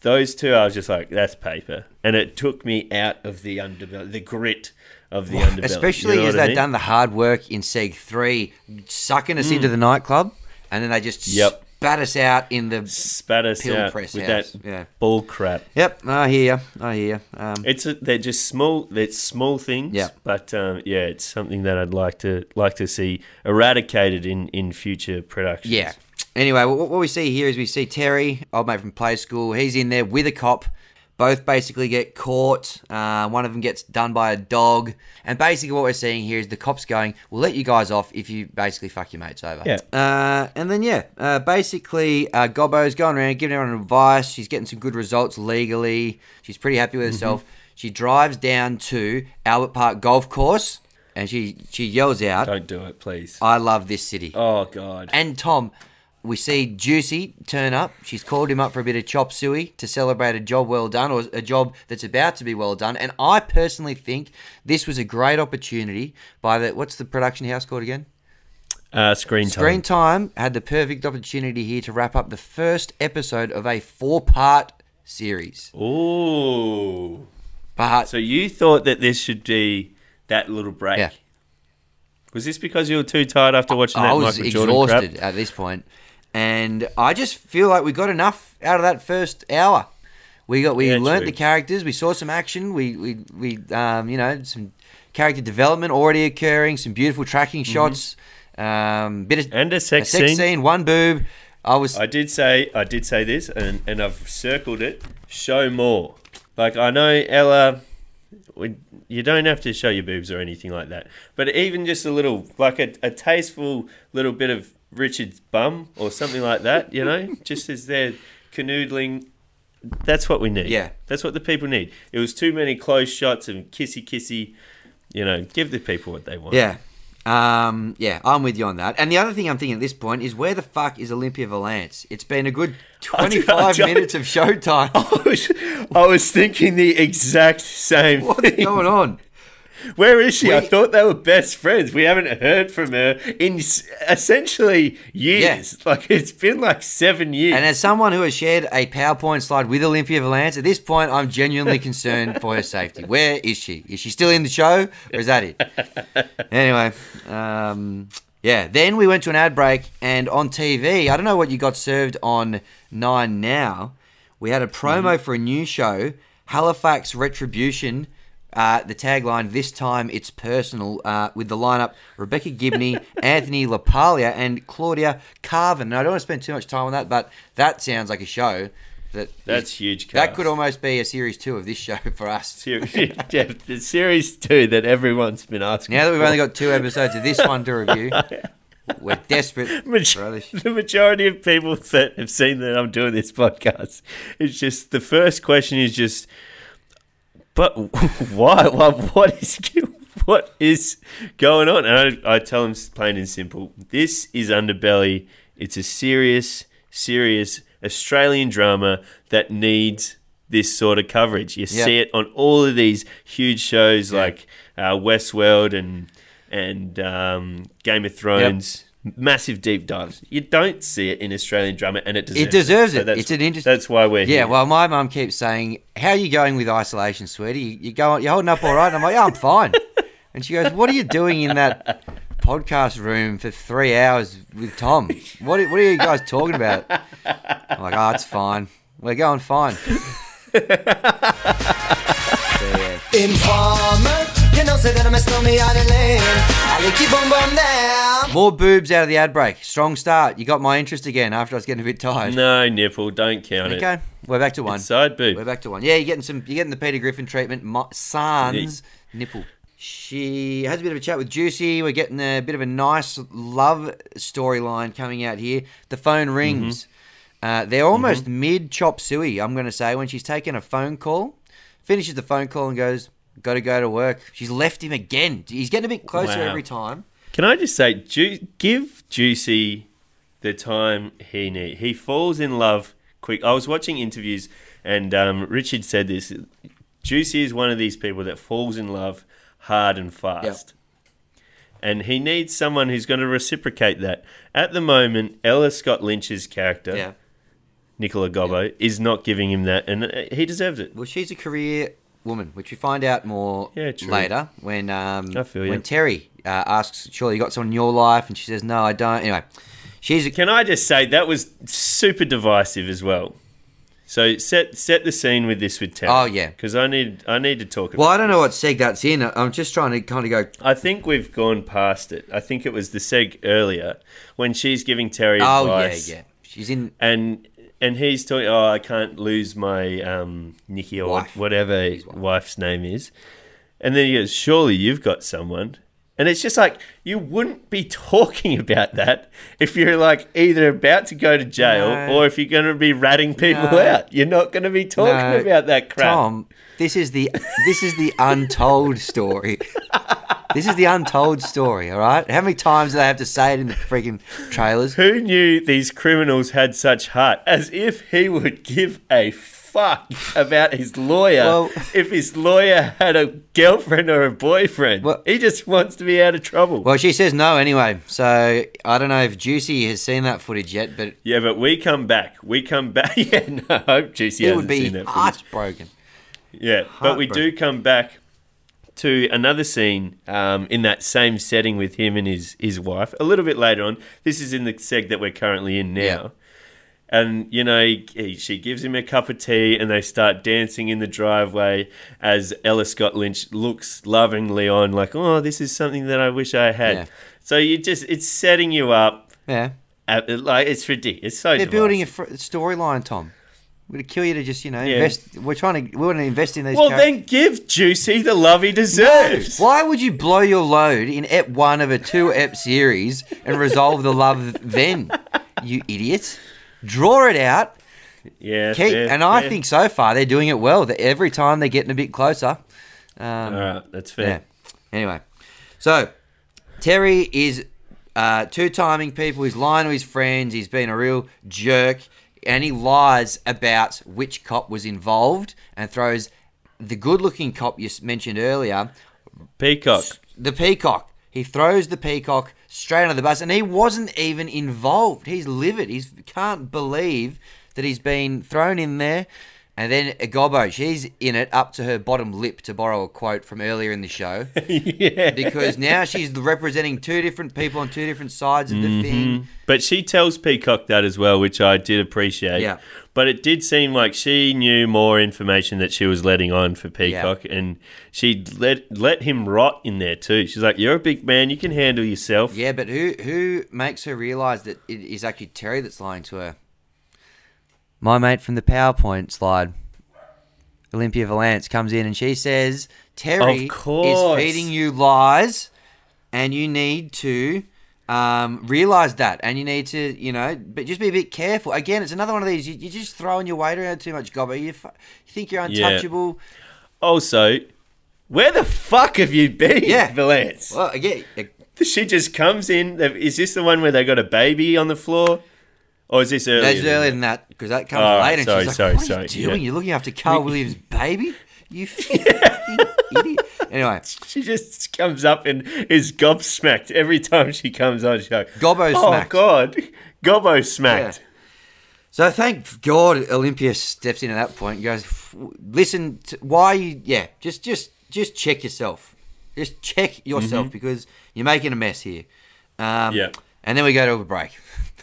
Those two, I was just like, that's paper, and it took me out of the underbelly, the grit of the underbelly. Especially You know as they've mean? done the hard work in Seg 3, sucking us into the nightclub, and then they just Yep. spat us out in the. spat us out press with house. that Yeah. bull crap. Yep, I hear you. I hear you. Um, It's a, they're just small. They're small things. Yeah. But um, yeah, it's something that I'd like to like to see eradicated in in future productions. Yeah. Anyway, what, what we see here is we see Terry, old mate from play school. He's in there with a cop. Both basically get caught. Uh, one of them gets done by a dog. And basically, what we're seeing here is the cops going, "We'll let you guys off if you basically fuck your mates over." Yeah. Uh, and then yeah, uh, basically, uh, Gobbo's going around giving everyone advice. She's getting some good results legally. She's pretty happy with herself. She drives down to Albert Park Golf Course, and she she yells out, Don't do it, please. "I love this city." oh God. And Tom, we see Juicy turn up. She's called him up for a bit of chop suey to celebrate a job well done or a job that's about to be well done. And I personally think this was a great opportunity by the what's the production house called again? Uh, screen time. Screen Time had the perfect opportunity here to wrap up the first episode of a four-part series. Ooh. But So you thought that this should be that little break? Yeah. Was this because you were too tired after watching that I was Michael exhausted at this point, and I just feel like we got enough out of that first hour. We got we Yeah, learnt true. the characters, we saw some action, we we we um, you know some character development already occurring, some beautiful tracking shots, um, bit of Mm-hmm. And a a sex, sex scene. scene, one boob. I was I did say I did say this, and, and I've circled it. Show more. Like I know Ella, we, you don't have to show your boobs or anything like that, but even just a little, like a, a tasteful little bit of Richard's bum or something like that, you know, [LAUGHS] just as they're canoodling. That's what we need. Yeah. that's what the people need. It was too many close shots and kissy kissy. You know, give the people what they want. yeah. Um, yeah, I'm with you on that. And the other thing I'm thinking at this point is where the fuck is Olympia Valance? It's been a good [LAUGHS] 25 don't- minutes of showtime. [LAUGHS] I was, I was thinking the exact same What's thing. going on? Where is she? I thought they were best friends. We haven't heard from her in essentially years. Like it's been like seven years. And as someone who has shared a PowerPoint slide with Olympia Valance, at this point, I'm genuinely [LAUGHS] concerned for her safety. Where is she? Is she still in the show, or is that it? [LAUGHS] Anyway, um, yeah. Then we went to an ad break, and on TV, I don't know what you got served on Nine Now. We had a promo for a new show, Halifax Retribution. Uh, the tagline this time it's personal uh, with the lineup Rebecca Gibney, [LAUGHS] Anthony LaPaglia, and Claudia Karvan. Now, I don't want to spend too much time on that, but that sounds like a show that That's is- huge That could almost be a series two of this show for us. [LAUGHS] Series, yeah, the series two that everyone's been asking. Now that we've for. only got two episodes of this one to review, [LAUGHS] we're desperate Maj- for the majority of people that have seen that I'm doing this podcast, it's just the first question is just, but [LAUGHS] why? What, what is [LAUGHS] what is going on? And I, I tell them plain and simple: this is Underbelly. It's a serious, serious Australian drama that needs this sort of coverage. You Yeah. see it on all of these huge shows Yeah. like uh, Westworld and and um, Game of Thrones. Massive deep dives. You don't see it in Australian drama, and it deserves It deserves So it. that's- It's an interest- That's why we're Yeah, here. well, my mum keeps saying, "How are you going with isolation, sweetie? You, you going? You holding up all right?" And I'm like, "Yeah, I'm fine." [LAUGHS] And she goes, "What are you doing in that podcast room for three hours with Tom? What are, What are you guys talking about?" I'm like, "Oh, it's fine. We're going fine." [LAUGHS] So, yeah. Informer, you know, say that I'm a stormy out of lane. I keep on bomb down. More boobs out of the ad break. Strong start. You got my interest again after I was getting a bit tired. No nipple, don't count it. Okay, we're back to one. It's side boob. We're back to one. Yeah, you're getting some. You're getting the Peter Griffin treatment. My, Sans nipple. She has a bit of a chat with Juicy. We're getting a bit of a nice love storyline coming out here. The phone rings. Uh, they're almost mid chop suey. I'm going to say when she's taking a phone call, finishes the phone call and goes, "Got to go to work." She's left him again. He's getting a bit closer Wow. every time. Can I just say, Ju- give Juicy the time he needs. He falls in love quick. I was watching interviews, and um, Richard said this. Juicy is one of these people that falls in love hard and fast. And he needs someone who's going to reciprocate that. At the moment, Ella Scott Lynch's character, Yeah. Nicola Gobbo, is not giving him that, and uh, he deserves it. Well, she's a career woman, which we find out more Yeah, later when um, when Terry uh, asks, "Surely you got someone in your life?" and she says, "No, I don't." Anyway, she's a, Can I just say that was super divisive as well. So set set the scene with this with Terry. Oh, yeah. because I need I need to talk. About well, I don't know what seg that's in. I'm just trying to kind of go. I think we've gone past it. I think it was the seg earlier when she's giving Terry Oh advice. yeah, yeah. She's in. And and he's talking. Oh, I can't lose my um, Nikki or Wife. whatever His wife. wife's name is. And then he goes, "Surely you've got someone." And it's just like you wouldn't be [LAUGHS] talking about that if you're like either about to go to jail No. or if you're going to be ratting people No. out. You're not going to be talking No, about that crap. Tom, this is the this is the untold story. [LAUGHS] This is the untold story. All right. How many times do they have to say it in the freaking trailers? Who knew these criminals had such heart? As if he would give a fuck about his lawyer Well- if his lawyer had a girlfriend or a boyfriend. Well- he just wants to be out of trouble. Well, she says no anyway. So I don't know if Juicy has seen that footage yet, but yeah, but we come back. We come [LAUGHS] back. Yeah, no, I hope Juicy it hasn't would be seen that footage. heartbroken. Yeah, but we do come back to another scene um, in that same setting with him and his, his wife a little bit later on. This is in the seg that we're currently in now. Yeah. And, you know, he, he- she gives him a cup of tea and they start dancing in the driveway as Ella Scott Lynch looks lovingly on, like, oh, this is something that I wish I had. Yeah. So you just, it's setting you up. Yeah, At, like, it's ridiculous. It's so they're building a fr- storyline, Tom. We're gonna kill you to just you know Yeah. invest. We're trying to we want to invest in these. Well, characters. then give Juicy the love he deserves. Why would you blow your load in Ep 1 of a 2 Ep series and resolve the love then? You idiot. Draw it out. Yeah, Keep, fair, and I fair. think so far they're doing it well. That every time they're getting a bit closer. Um, All right, that's yeah. fair. Anyway, so Terry is uh, two timing people. He's lying to his friends. He's been a real jerk, and he lies about which cop was involved and throws the good-looking cop you mentioned earlier Peacock. the peacock. He throws the peacock straight under the bus, and he wasn't even involved. He's livid. He can't believe that he's been thrown in there. And then Gobbo, she's in it up to her bottom lip, to borrow a quote from earlier in the show, [LAUGHS] yeah. because now she's representing two different people on two different sides of the mm-hmm. thing. But she tells Peacock that as well, which I did appreciate. Yeah. But it did seem like she knew more information that she was letting on for Peacock, and she let let him rot in there too. She's like, "You're a big man; you can handle yourself." Yeah, but who who makes her realise that it is actually Terry that's lying to her? My mate from the PowerPoint slide, Olympia Valance, comes in and she says, Terry is feeding you lies and you need to um, realise that and you need to, you know, but just be a bit careful. Again, it's another one of these, you, you're just throwing your weight around too much, Gobbo. You, fu- you think you're Yeah. untouchable. Also, where the fuck have you been, Yeah. Valance? Well, again, She just comes in. Is this the one where they got a baby on the floor, or is this earlier? That's earlier that? than that because that comes Oh, later. sorry, and she's sorry, like, "What sorry, are you doing? yeah. You're looking after Carl Williams' baby, you [LAUGHS] fucking idiot." Anyway, She just comes up and is gobsmacked every time she comes on. She's like, Gobbo oh, smacked." Oh God. Gobbo smacked. so thank God Olympia steps in at that point. and Goes, listen, to, why you? Yeah, just just just check yourself. Just check yourself because you're making a mess here. Um, Yeah. And then we go to a break.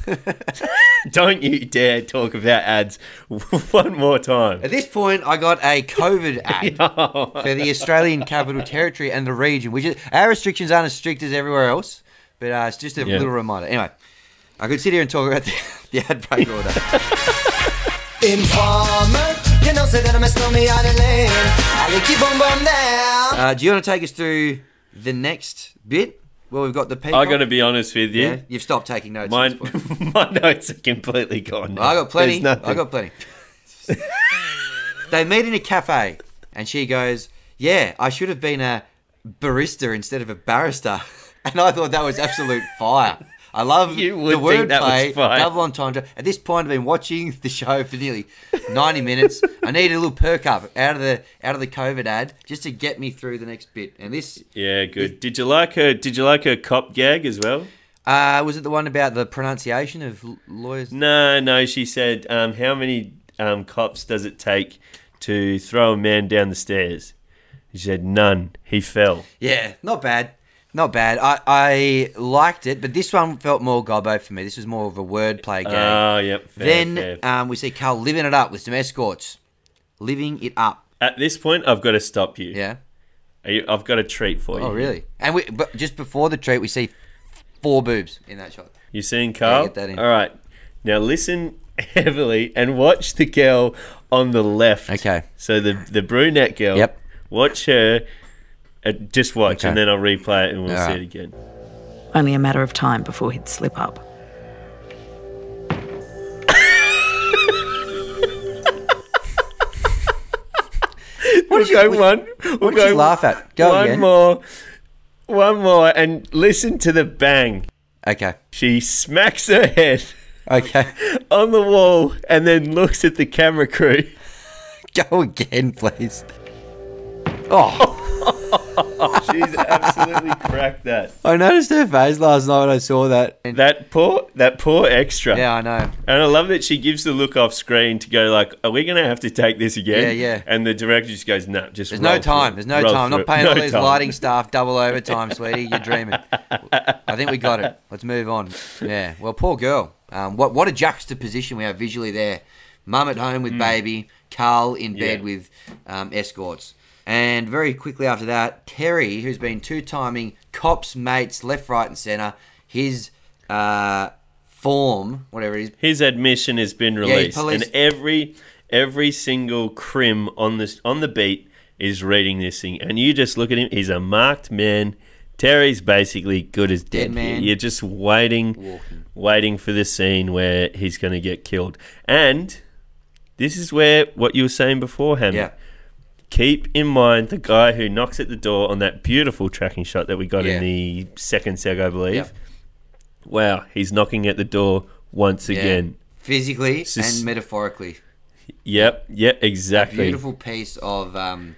[LAUGHS] Don't you dare talk about ads [LAUGHS] one more time. At this point, I got a COVID [LAUGHS] ad for the Australian Capital Territory and the region, which is our restrictions aren't as strict as everywhere else, but uh, it's just a Yeah. little reminder. Anyway, I could sit here and talk about the, the ad break order. Informer, you know, say that I'm a stormy out of lane. I like keep on bomb down. Uh, do you want to take us through the next bit? Well, we've got the people. I've got to be honest with you. Yeah, you've stopped taking notes. My, at this point. [LAUGHS] my notes are completely gone. now. I got plenty. I got plenty. they meet in a cafe, and she goes, "Yeah, I should have been a barista instead of a barrister." [LAUGHS] And I thought that was absolute fire. I love the wordplay, double entendre. At this point, I've been watching the show for nearly ninety minutes. I need a little perk up out of the out of the COVID ad just to get me through the next bit. And this Yeah, good. Did you like her? Did you like her cop gag as well? uh, was it the one about the pronunciation of lawyers? No, no. She said, um, "How many um, cops does it take to throw a man down the stairs?" She said, "None. He fell." Yeah, not bad. Not bad. I, I liked it, but this one felt more gobbo for me. This was more of a wordplay gag. Oh, yep. Fair, then fair. Um, we see Carl living it up with some escorts. Living it up. At this point, I've got to stop you. Yeah. You- I've got a treat for you. Oh, really? And we, but just before the treat, we see four boobs in that shot. You seeing Carl? get that in. All right. Now listen heavily and watch the girl on the left. Okay. So the the brunette girl. Yep. Watch her. Uh, just watch, Okay. and then I'll replay it, and we'll All see right. it again. Only a matter of time before he'd slip up. [LAUGHS] We'll did you- go we- one. We'll What did you laugh at? Go again. one again. more. One more, and listen to the bang. Okay. She smacks her head Okay. [LAUGHS] on the wall, and then looks at the camera crew. [LAUGHS] Go again, please. Oh, [LAUGHS] She's absolutely cracked that. I noticed her face last night when I saw that. That poor, that poor extra. Yeah, I know. And I love that she gives the look off screen to go like, "Are we going to have to take this again?" Yeah, yeah. And the director just goes, "No, just There's no time. it. There's no Roll time. through Not paying No all these time." lighting staff double overtime, [LAUGHS] sweetie. You're dreaming. I think we got it. Let's move on. Yeah. Well, poor girl. Um, what what a juxtaposition we have visually there. Mum at home with baby. Carl in bed Mm. Yeah. with um, escorts. And very quickly after that, Terry, who's been two timing cops, mates, left, right, and centre, his uh, form, whatever it is, His admission has been released, police- and every every single crim on this on the beat is reading this thing, and you just look at him. He's a marked man. Terry's basically good as dead. Dead man. You're just waiting, waiting for the scene where he's going to get killed. And this is where what you were saying before, Hannah. yeah. Keep in mind the guy who knocks at the door on that beautiful tracking shot that we got Yeah. in the second seg, I believe. Yep. Wow, he's knocking at the door once Yeah. again. Physically just- and metaphorically. Yep, yep, exactly. beautiful piece of um,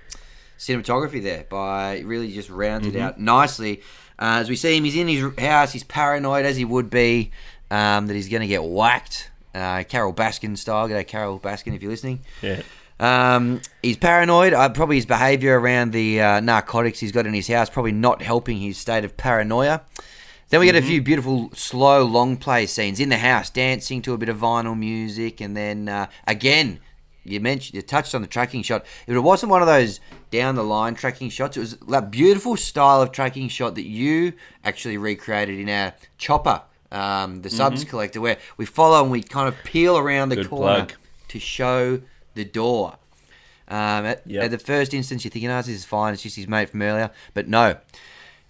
cinematography there by really just rounds Mm-hmm. it out nicely. Uh, as we see him, he's in his house. He's paranoid as he would be um, that he's going to get whacked. Uh, Carole Baskin style. G'day, Carole Baskin, if you're listening. Yeah. Um, he's paranoid. Uh, probably his behaviour around the uh, narcotics he's got in his house probably not helping his state of paranoia. Then we get a few beautiful slow long play scenes in the house, dancing to a bit of vinyl music, and then uh, again, you mentioned you touched on the tracking shot. If it wasn't one of those down the line tracking shots, it was that beautiful style of tracking shot that you actually recreated in our chopper, um, the subs collector, where we follow and we kind of peel around the Good corner plug. to show the door. Um, at, Yep. at the first instance, you're thinking, oh, this is fine. It's just his mate from earlier. But no,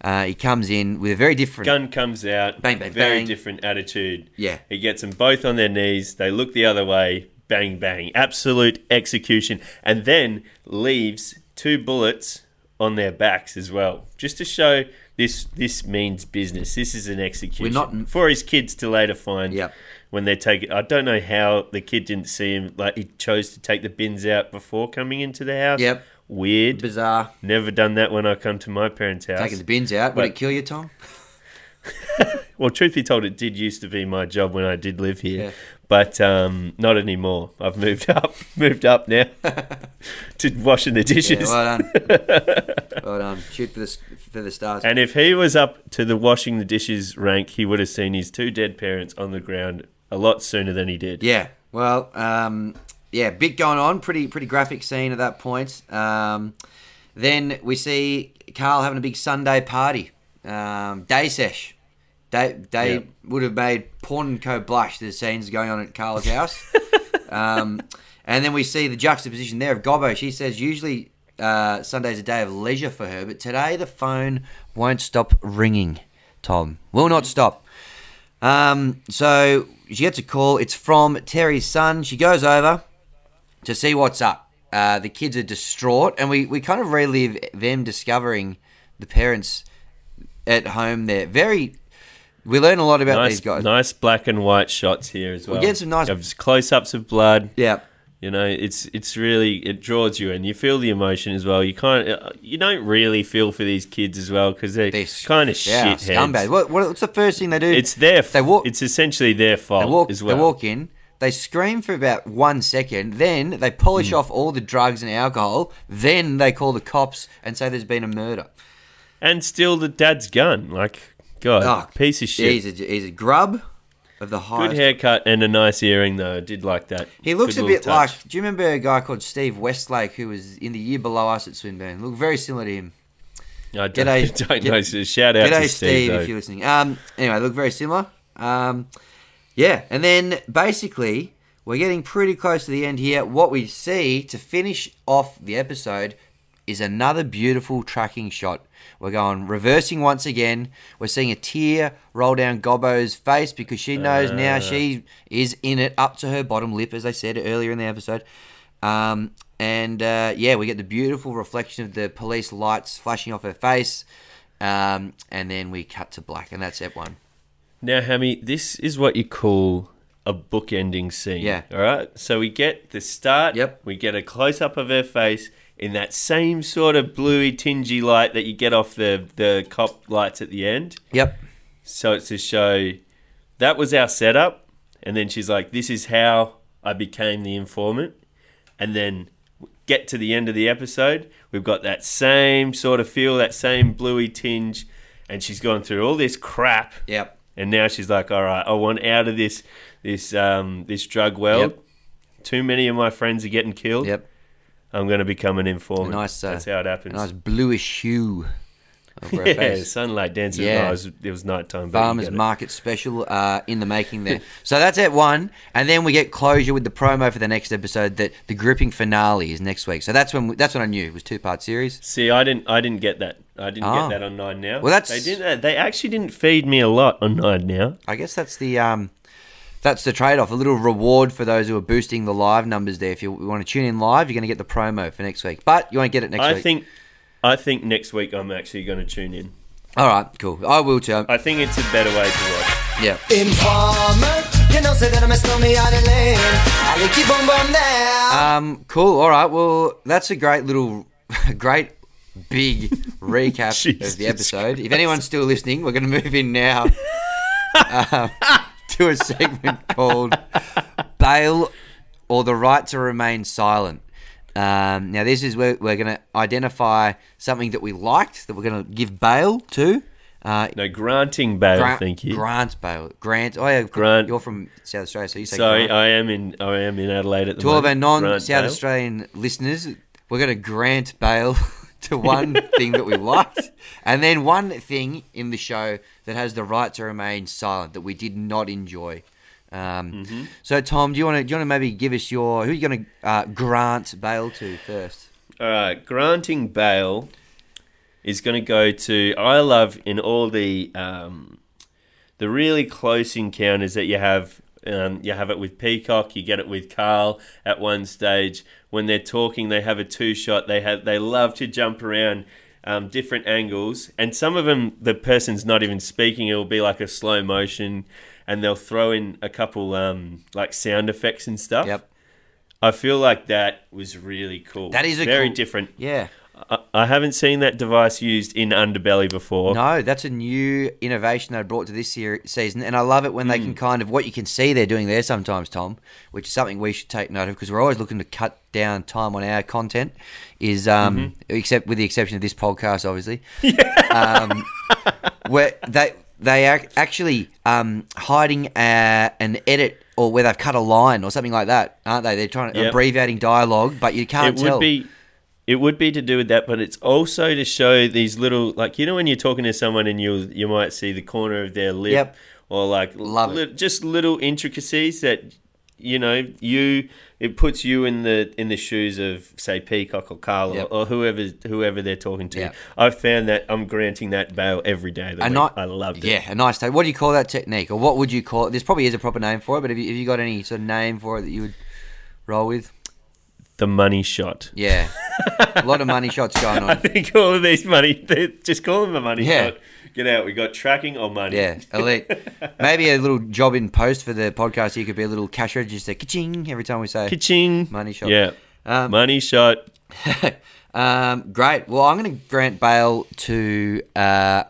uh, he comes in with a very different. Gun comes out, Bang, bang, very bang. different attitude. Yeah. He gets them both on their knees. They look the other way. Bang, bang. Absolute execution. And then leaves two bullets on their backs as well. Just to show this this means business. This is an execution. not- for his kids to later find Yep. When they take it. I don't know how the kid didn't see him. Like he chose to take the bins out before coming into the house. Yep. Weird. Bizarre. Never done that when I come to my parents' house. Taking the bins out. Would it kill you, Tom? [LAUGHS] Well, truth be told, it did used to be my job when I did live here, Yeah. but um, not anymore. I've moved [LAUGHS] up, moved up now [LAUGHS] to washing the Yeah, dishes. well done. well done. Shoot for the, for the stars. and if he was up to the washing the dishes rank, he would have seen his two dead parents on the ground a lot sooner than he did. Yeah. Well, um, yeah, bit going on. Pretty pretty graphic scene at that point. Um, then we see Carl having a big Sunday party. Um, day sesh. They, they Yep. would have made Porn and Co. blush the scenes going on at Carl's [LAUGHS] house. um, and then we see the juxtaposition there of Gobbo. She says usually uh, Sunday's a day of leisure for her, but today the phone won't stop ringing. Tom will not stop. Um, so she gets a call. It's from Terry's son. She goes over to see what's up. Uh, the kids are distraught, and we, we kind of relive them discovering the parents at home there. Very, We learn a lot about nice, these guys. nice black and white shots here as well. We get some nice- close-ups of blood. Yeah. You know, it's it's really it draws you in. You feel the emotion as well. You kind of you don't really feel for these kids as well because they're, They're kind of yeah, shit scumbag. What, what, what's the first thing they do? It's their. They walk- It's essentially their fault They walk, as well. they walk in, they scream for about one second, then they polish Hmm. off all the drugs and alcohol, then they call the cops and say there's been a murder. and steal the dad's gun. Like God, Oh, piece of shit. He's a, he's a grub of the Good haircut and a nice earring though. I did like that. He looks Good a bit touch. like. Do you remember a guy called Steve Westlake who was in the year below us at Swinburne? Looked very similar to him. I don't, G'day- [LAUGHS] don't know. G'day- So shout out G'day, to Steve. though. if you're listening. Um, anyway, look very similar. Um, yeah, and then basically we're getting pretty close to the end here. What we see to finish off the episode is another beautiful tracking shot. We're going reversing once again. We're seeing a tear roll down Gobbo's face because she knows now she is in it up to her bottom lip, as I said earlier in the episode. Um, and uh, yeah, we get the beautiful reflection of the police lights flashing off her face. Um, and then we cut to black, and that's Ep one. Now, Hammy, this is what you call a bookending scene. Yeah. All right. So we get the start. Yep. We get a close up of her face in that same sort of bluey, tingy light that you get off the the cop lights at the end. Yep. So it's to show that was our setup, and then she's like, "This is how I became the informant," and then get to the end of the episode, we've got that same sort of feel, that same bluey tinge, and she's gone through all this crap, Yep. and now she's like, "All right, I want out of this this um, this drug world. Yep. Too many of my friends are getting killed. Yep. I'm going to become an informant. A nice, uh, That's how it happens. nice bluish hue over [LAUGHS] yeah, face. sunlight dancing. Yeah. Yeah, it was, it was nighttime. but you Farmers get it. Market special uh, in the making there. so that's at one, and then we get closure with the promo for the next episode. That the gripping finale is next week. So that's when we, that's when I knew it was two part series. See, I didn't. I didn't get that. I didn't Oh. get that on Nine Now. Well, that's- they didn't. uh, They actually didn't feed me a lot on Nine Now. I guess that's the um, that's the trade off. A little reward for those who are boosting the live numbers there. If you want to tune in live, you're going to get the promo for next week, but you won't get it next I week. think. I think next week I'm actually going to tune in. All right, cool. I will too. I think it's a better way to watch. yeah. Informer, you know, say that I'm a stormy out of lane. I like keep on bomb there. Um, cool. All right. Well, that's a great little, [LAUGHS] great big recap [LAUGHS] of the episode. If anyone's still listening, we're going to move in now [LAUGHS] um, to a segment [LAUGHS] called "Bail or the Right to Remain Silent." Um, now, this is where we're going to identify something that we liked that we're going to give bail to. Uh, No, granting bail. Grant, thank you. Grant bail. Grant. Oh yeah, Grant. You're from South Australia, so you say Sorry, Grant. I am in. I am in Adelaide at the To all of our non South. Australian listeners, we're going to grant bail [LAUGHS] to one thing that we liked, and then one thing in the show that has the right to remain silent that we did not enjoy. Um, Mm-hmm. So, Tom, do you want to do you want to maybe give us your who are you going to uh, grant bail to first? All right, granting bail is going to go to. I love in all the um, the really close encounters that you have. Um, you have it with Peacock. You get it with Carl at one stage when they're talking. They have a two shot. They have they love to jump around um, different angles, and some of them the person's not even speaking. It will be like a slow motion, and they'll throw in a couple um, like sound effects and stuff. Yep, I feel like that was really cool. that is a very cool- different. Yeah, I, haven't seen that device used in Underbelly before. no, that's a new innovation they brought to this year, season, and I love it when they can kind of what you can see they're doing there sometimes, Tom, which is something we should take note of because we're always looking to cut down time on our content. Is um, Mm-hmm. except with the exception of this podcast, obviously, [LAUGHS] um, where they they are actually um, hiding uh, an edit or where they've cut a line or something like that, aren't they? They're trying to Yep. abbreviating dialogue, but you can't it tell. would be. It would be to do with that, but it's also to show these little, like you know, when you're talking to someone and you you might see the corner of their lip, Yep. or like Love li- just little intricacies that you know you it puts you in the in the shoes of say Peacock or Carl Yep. or, or whoever whoever they're talking to. Yep. I've found that I'm granting that bail every day. Of the A week. I loved it. Yeah, a nice take. What do you call that technique, or what would you call it? There's probably is a proper name for it, but have you, have you got any sort of name for it that you would roll with? The money shot. Yeah, a lot of money shots going [LAUGHS] on. I think all of these money, just call them a money Yeah. shot Get out. We got tracking or money. Yeah, elite. [LAUGHS] Maybe a little job in post for the podcast. You could be a little cash register, ka-ching, every time we say Ka-ching. money shot. Yeah. Um, money shot. [LAUGHS] Um, great. Well, I'm going to grant bail to. Uh,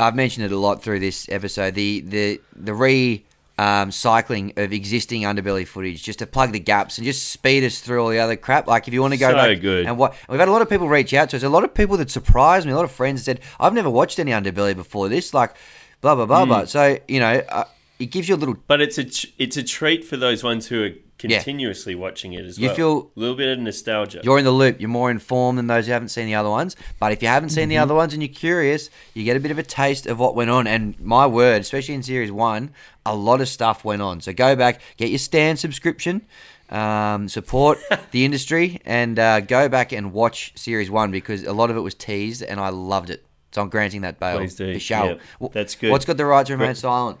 I've mentioned it a lot through this episode. The the the re um, cycling of existing underbelly footage just to plug the gaps and just speed us through all the other crap. Like if you want to go So back good. and what we've had a lot of people reach out to us. A lot of people that surprised me. A lot of friends said I've never watched any underbelly before this. Like blah blah blah Hmm. blah. So you know, uh, it gives you a little But it's a tr- it's a treat for those ones who are continuously watching it as You well. feel- a little bit of nostalgia. you're in the loop. You're more informed than those who haven't seen the other ones. But if you haven't seen the Mm-hmm. other ones and you're curious, you get a bit of a taste of what went on. And my word, especially in series one, a lot of stuff went on. So go back, get your Stan subscription, um, support [LAUGHS] the industry, and uh, go back and watch series one because a lot of it was teased and I loved it. So I'm granting that bail. Please do. Yep, that's good. What's got the right to remain silent?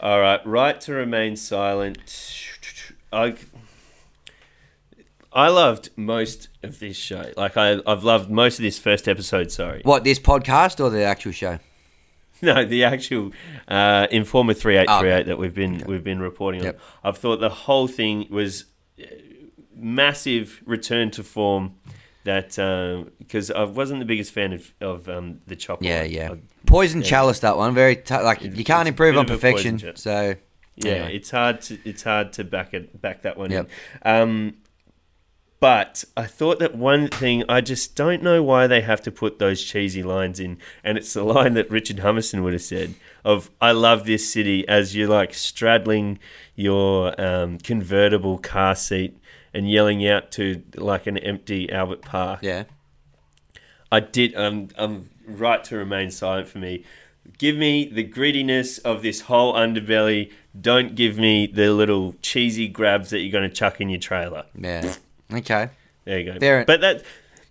All right, right to remain silent. I I loved most of this show. Like I, I've loved most of this first episode. Sorry, What, this podcast or the actual show? [LAUGHS] no, the actual uh, Informer three eight three eight that we've been we've been reporting Yep. on. I've thought the whole thing was uh, massive return to form. That because I wasn't the biggest fan of, of um, the chopper. Yeah, yeah. I- Poison yeah. chalice, that one. Very t- like you can't improve on perfection. So Yeah, Anyway. it's hard to it's hard to back it back that one Yep. in. Um, but I thought that one thing I just don't know why they have to put those cheesy lines in, and it's the [LAUGHS] line that Richard Hummerson would have said of "I love this city" as you're like straddling your um, convertible car seat and yelling out to like an empty Albert Park. yeah. I did. Um, I'm right to remain silent for me. Give me the grittiness of this whole underbelly. Don't give me the little cheesy grabs that you're going to chuck in your trailer. Yeah. Okay. There you go. There- but that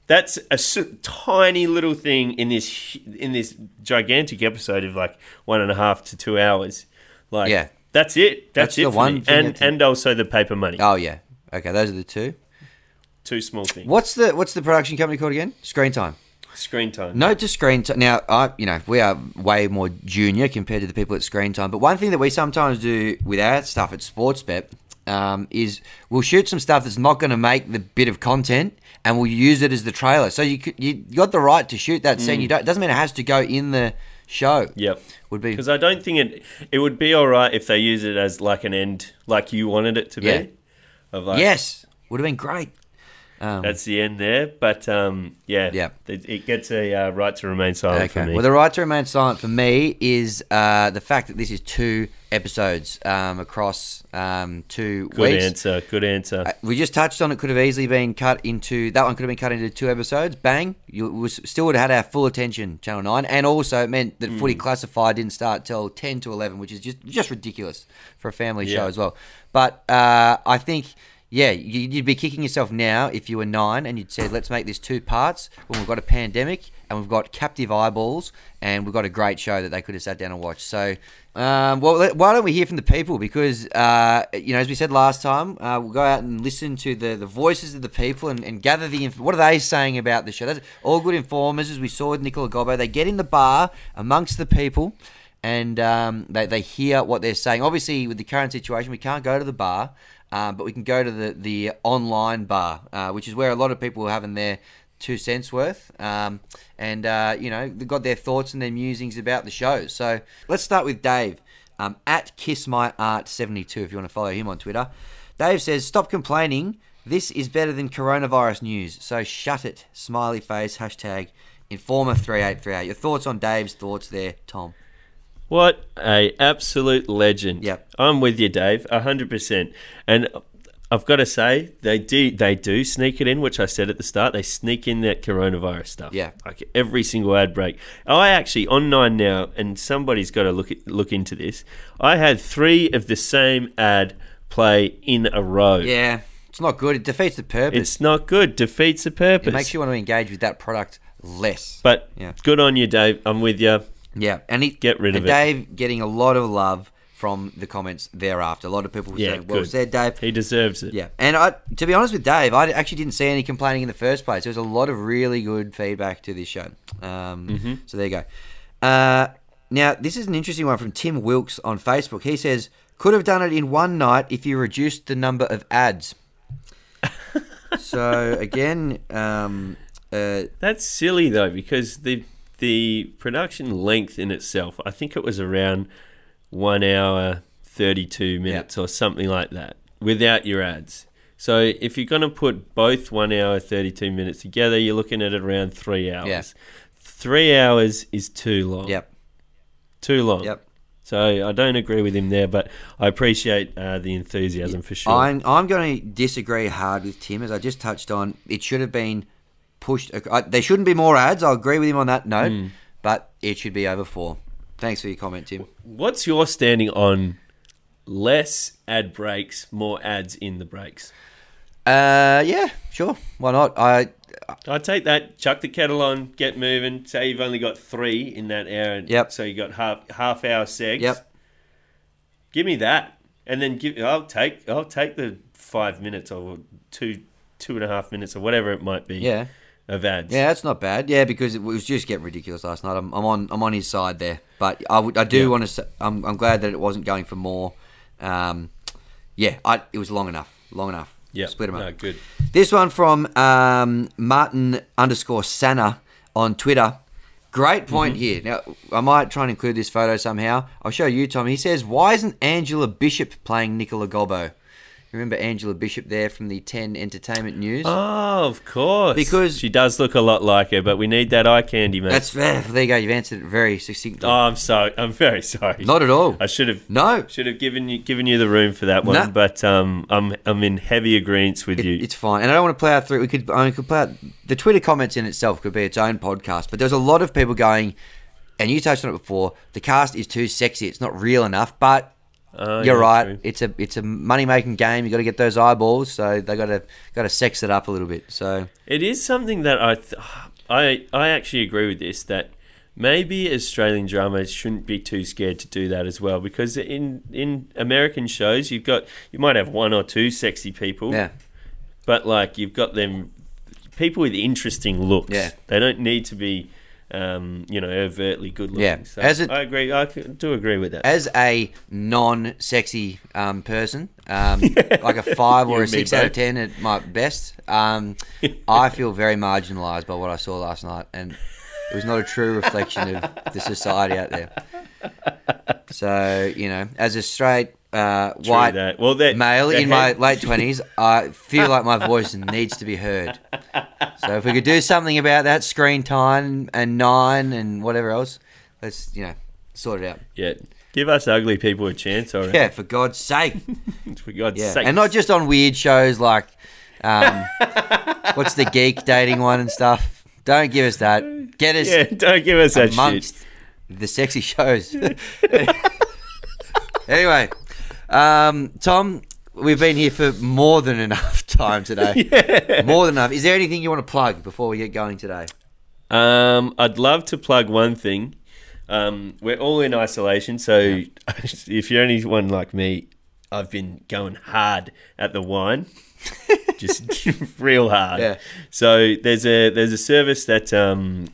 that's a tiny little thing in this in this gigantic episode of like one and a half to two hours. Like, Yeah. that's it. That's, That's it the for one And and also the paper money. Oh yeah. Okay, those are the two. Two small things. What's the what's the production company called again? Screen Time. Screen time. Note to Screen Time. Now, I you know we are way more junior compared to the people at Screen Time. But one thing that we sometimes do with our stuff at Sportsbet um, is we'll shoot some stuff that's not going to make the bit of content, and we'll use it as the trailer. So you could, you got the right to shoot that scene. You don't It doesn't mean it has to go in the show. Yep. Would be Because I don't think it it would be all right if they use it as like an end, like you wanted it to be. Yeah. Of like, yes, would have been great. Um, that's the end there. But um, yeah, Yeah. it, it gets a uh, right to remain silent for Okay. me. Well, the right to remain silent for me is uh, the fact that this is two episodes um, across um, two good weeks. Good answer. Good answer. Uh, We just touched on it. Could have easily been cut into that one. Could have been cut into two episodes. Bang! You was, still would have had our full attention, Channel Nine, and also it meant that Hmm. Footy Classified didn't start till ten to eleven, which is just just ridiculous for a family show as well. But uh, I think. Yeah, you- you'd be kicking yourself now if you were nine and you'd said, let's make this two parts when we've got a pandemic and we've got captive eyeballs and we've got a great show that they could have sat down and watched. So, um, well, why don't we hear from the people? Because, uh, you know, as we said last time, uh, we'll go out and listen to the, the voices of the people and, and gather the inf- what are they saying about the show. That's all good informers, as we saw with Nicola Gobbo. They get in the bar amongst the people and um, they, they hear what they're saying. Obviously, with the current situation, we can't go to the bar, um, but we can go to the, the online bar, uh, which is where a lot of people are having their two cents worth. Um, and, uh, you know, they've got their thoughts and their musings about the show. So let's start with Dave um, at KissMyArt72 if you want to follow him on Twitter. Dave says, Stop complaining. This is better than coronavirus news. So shut it. Smiley face. Hashtag Informer3838. Your thoughts on Dave's thoughts there, Tom? What a absolute legend. Yep. I'm with you, Dave, hundred percent. And I've got to say, they do they do sneak it in, which I said at the start. They sneak in that coronavirus stuff. Yeah. like every single ad break. I actually on Nine now, and somebody's got to look at, look into this. I had three of the same ad play in a row. Yeah, it's not good. It defeats the purpose. It's not good. Defeats the purpose. it makes you want to engage with that product less. But Yeah. good on you, Dave. I'm with you. Yeah, and he, Get rid of it. Dave getting a lot of love from the comments thereafter. A lot of people were Yeah, saying, "Well good. said, Dave." He deserves it. Yeah, and I, to be honest with Dave, I actually didn't see any complaining in the first place. There was a lot of really good feedback to this show. Um, Mm-hmm. So there you go. Uh, now, this is an interesting one from Tim Wilkes on Facebook. He says, could have done it in one night if you reduced the number of ads. [LAUGHS] so, again, um, uh, That's silly though, because the the production length in itself, I think it was around one hour thirty two minutes or something like that, without your ads. So if you're going to put both one hour thirty two minutes together, you're looking at around three hours. Yeah. Three hours is too long. yep, Too long. yep. So I don't agree with him there, but I appreciate uh, the enthusiasm for sure. I'm, I'm going to disagree hard with Tim, as I just touched on. It should have been pushed. There shouldn't be more ads. I'll agree with him on that note, Hmm. but it should be over four. Thanks for your comment, Tim. What's your standing on less ad breaks, more ads in the breaks? Uh, yeah, sure. Why not? I I take that. Chuck the kettle on. Get moving. Say you've only got three in that hour. Yep. So you got half half hour segs. yep. Give me that, and then give. I'll take. I'll take the five minutes or two two and a half minutes or whatever it might be. Yeah. Ads. Yeah, that's not bad. Yeah, because it was just getting ridiculous last night. I'm, I'm on I'm on his side there, but I, do Yeah. want to. Say, I'm, I'm glad that it wasn't going for more. Um, yeah, I, it was long enough. Long enough. Yeah. split them up. No, good. This one from um, Martin underscore Sana on Twitter. Great point here. Now, I might try and include this photo somehow. I'll show you, Tom. He says, Why isn't Angela Bishop playing Nicola Gobbo? Remember Angela Bishop there from the 10 Entertainment News? Oh, of course. Because- she does look a lot like her, but we need that eye candy, man. That's fair there you go. You've answered it very succinctly. Oh, I'm sorry. I'm very sorry. Not at all. I should have. No. Should have given you given you the room for that one, No. but um, I'm I'm in heavy agreement with It- you. It's fine, and I don't want to play out through. We could, I mean, could play out the Twitter comments in itself could be its own podcast. But there's a lot of people going, and you touched on it before. The cast is too sexy; it's not real enough. But Oh, you're yeah, right; true. it's a it's a money making game. You got to get those eyeballs, so they got to got to sex it up a little bit. So It is something that I, th- I, I actually agree with this that maybe Australian dramas shouldn't be too scared to do that as well because in in American shows you've got you might have one or two sexy people, yeah, but like you've got them people with interesting looks. Yeah. they don't need to be. Um, you know, overtly good looking. Yeah. So As it- I agree. I do agree with that. as a non-sexy um, person, um, [LAUGHS] like a five or a six out of ten at my best, um, [LAUGHS] I feel very marginalised by what I saw last night, and it was not a true reflection of the society out there. So you know, as a straight uh, True white that. Well, that- male that in my late twenties, I feel like my voice needs to be heard. So if we could do something about that screen time and nine and whatever else, let's you know sort it out. yeah, give us ugly people a chance. All right. Yeah, for God's sake. [LAUGHS] for God's Yeah, sake. and not just on weird shows like um, [LAUGHS] what's the geek dating one and stuff. Don't give us that. Get us Yeah, don't give us that shit. the sexy shows. [LAUGHS] anyway, um, Tom, we've been here for more than enough [LAUGHS] time today. [LAUGHS] More than enough. Is there anything you want to plug before we get going today? Um, I'd love to plug one thing. Um, we're all in isolation, so [LAUGHS] if you're anyone like me, I've been going hard at the wine, just real hard. Yeah. So there's a there's a service that um,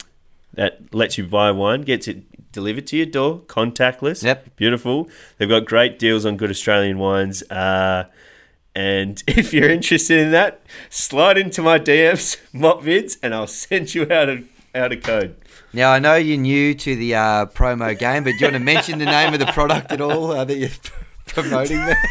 that lets you buy wine, gets it delivered to your door, contactless. Yep. Beautiful. They've got great deals on good Australian wines. Uh, and [LAUGHS] if you're interested in that, slide into my DMs, [LAUGHS] Mopvids, and I'll send you out a out a code. Now I know you're new to the uh, promo game, but do you want to mention the name of the product at all uh, that you're [LAUGHS] promoting there?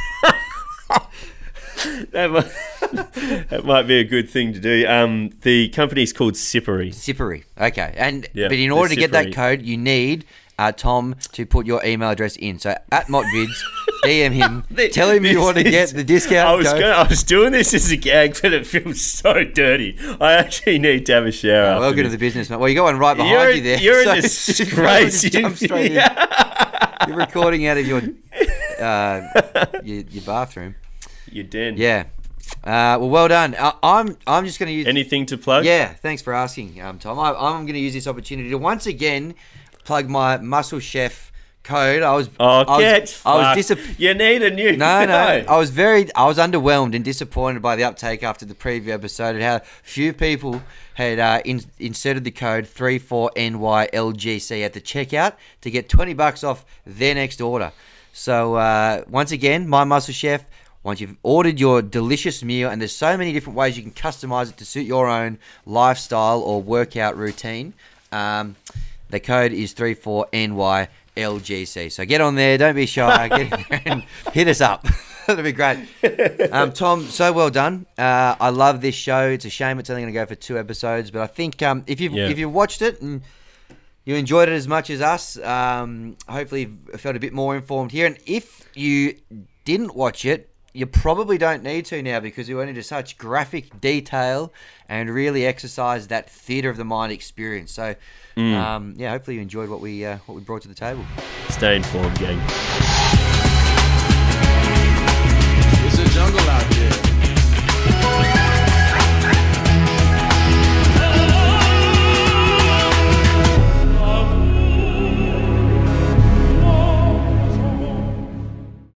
That might, [LAUGHS] that might be a good thing to do. Um, the company's called Sippery. Sippery. Okay. And Yeah, but in order to get that Sippery. code, you need uh, Tom to put your email address in. So at Motvids, [LAUGHS] DM him, [LAUGHS] tell him you want to get the discount I was code. gonna, I was doing this as a gag, but it feels so dirty. I actually need to have a shower. after Welcome to the business, mate. Well, you got one right behind You're, you there. you're so just disgrace. jump straight in. You're recording out of your uh, your, your bathroom. You're den. Yeah. Uh, well, well done. I, I'm I'm just going to use. Anything to plug? Yeah, thanks for asking, um, Tom. I, I'm going to use this opportunity to once again plug my Muscle Chef code, I was Oh, I was, get I was disappointed. You need a new. No, no. [LAUGHS] I was very, I was underwhelmed and disappointed by the uptake after the preview episode and how few people had uh, in, inserted the code 34NYLGC at the checkout to get 20 bucks off their next order. So, uh, once again, My Muscle Chef, once you've ordered your delicious meal, and there's so many different ways you can customize it to suit your own lifestyle or workout routine, um, the code is 34NYLGC. So get on there, don't be shy, [LAUGHS] get in there and hit us up. [LAUGHS] That'd be great. Um, Tom, so well done. Uh, I love this show. It's a shame it's only going to go for two episodes, but I think um, if you've Yeah. if you've watched it and you enjoyed it as much as us, um, hopefully you've felt a bit more informed here. And if you didn't watch it, you probably don't need to now because we went into such graphic detail and really exercised that theatre of the mind experience. So, mm. um, yeah, hopefully you enjoyed what we uh, what we brought to the table. Stay informed, gang. It's a jungle out here.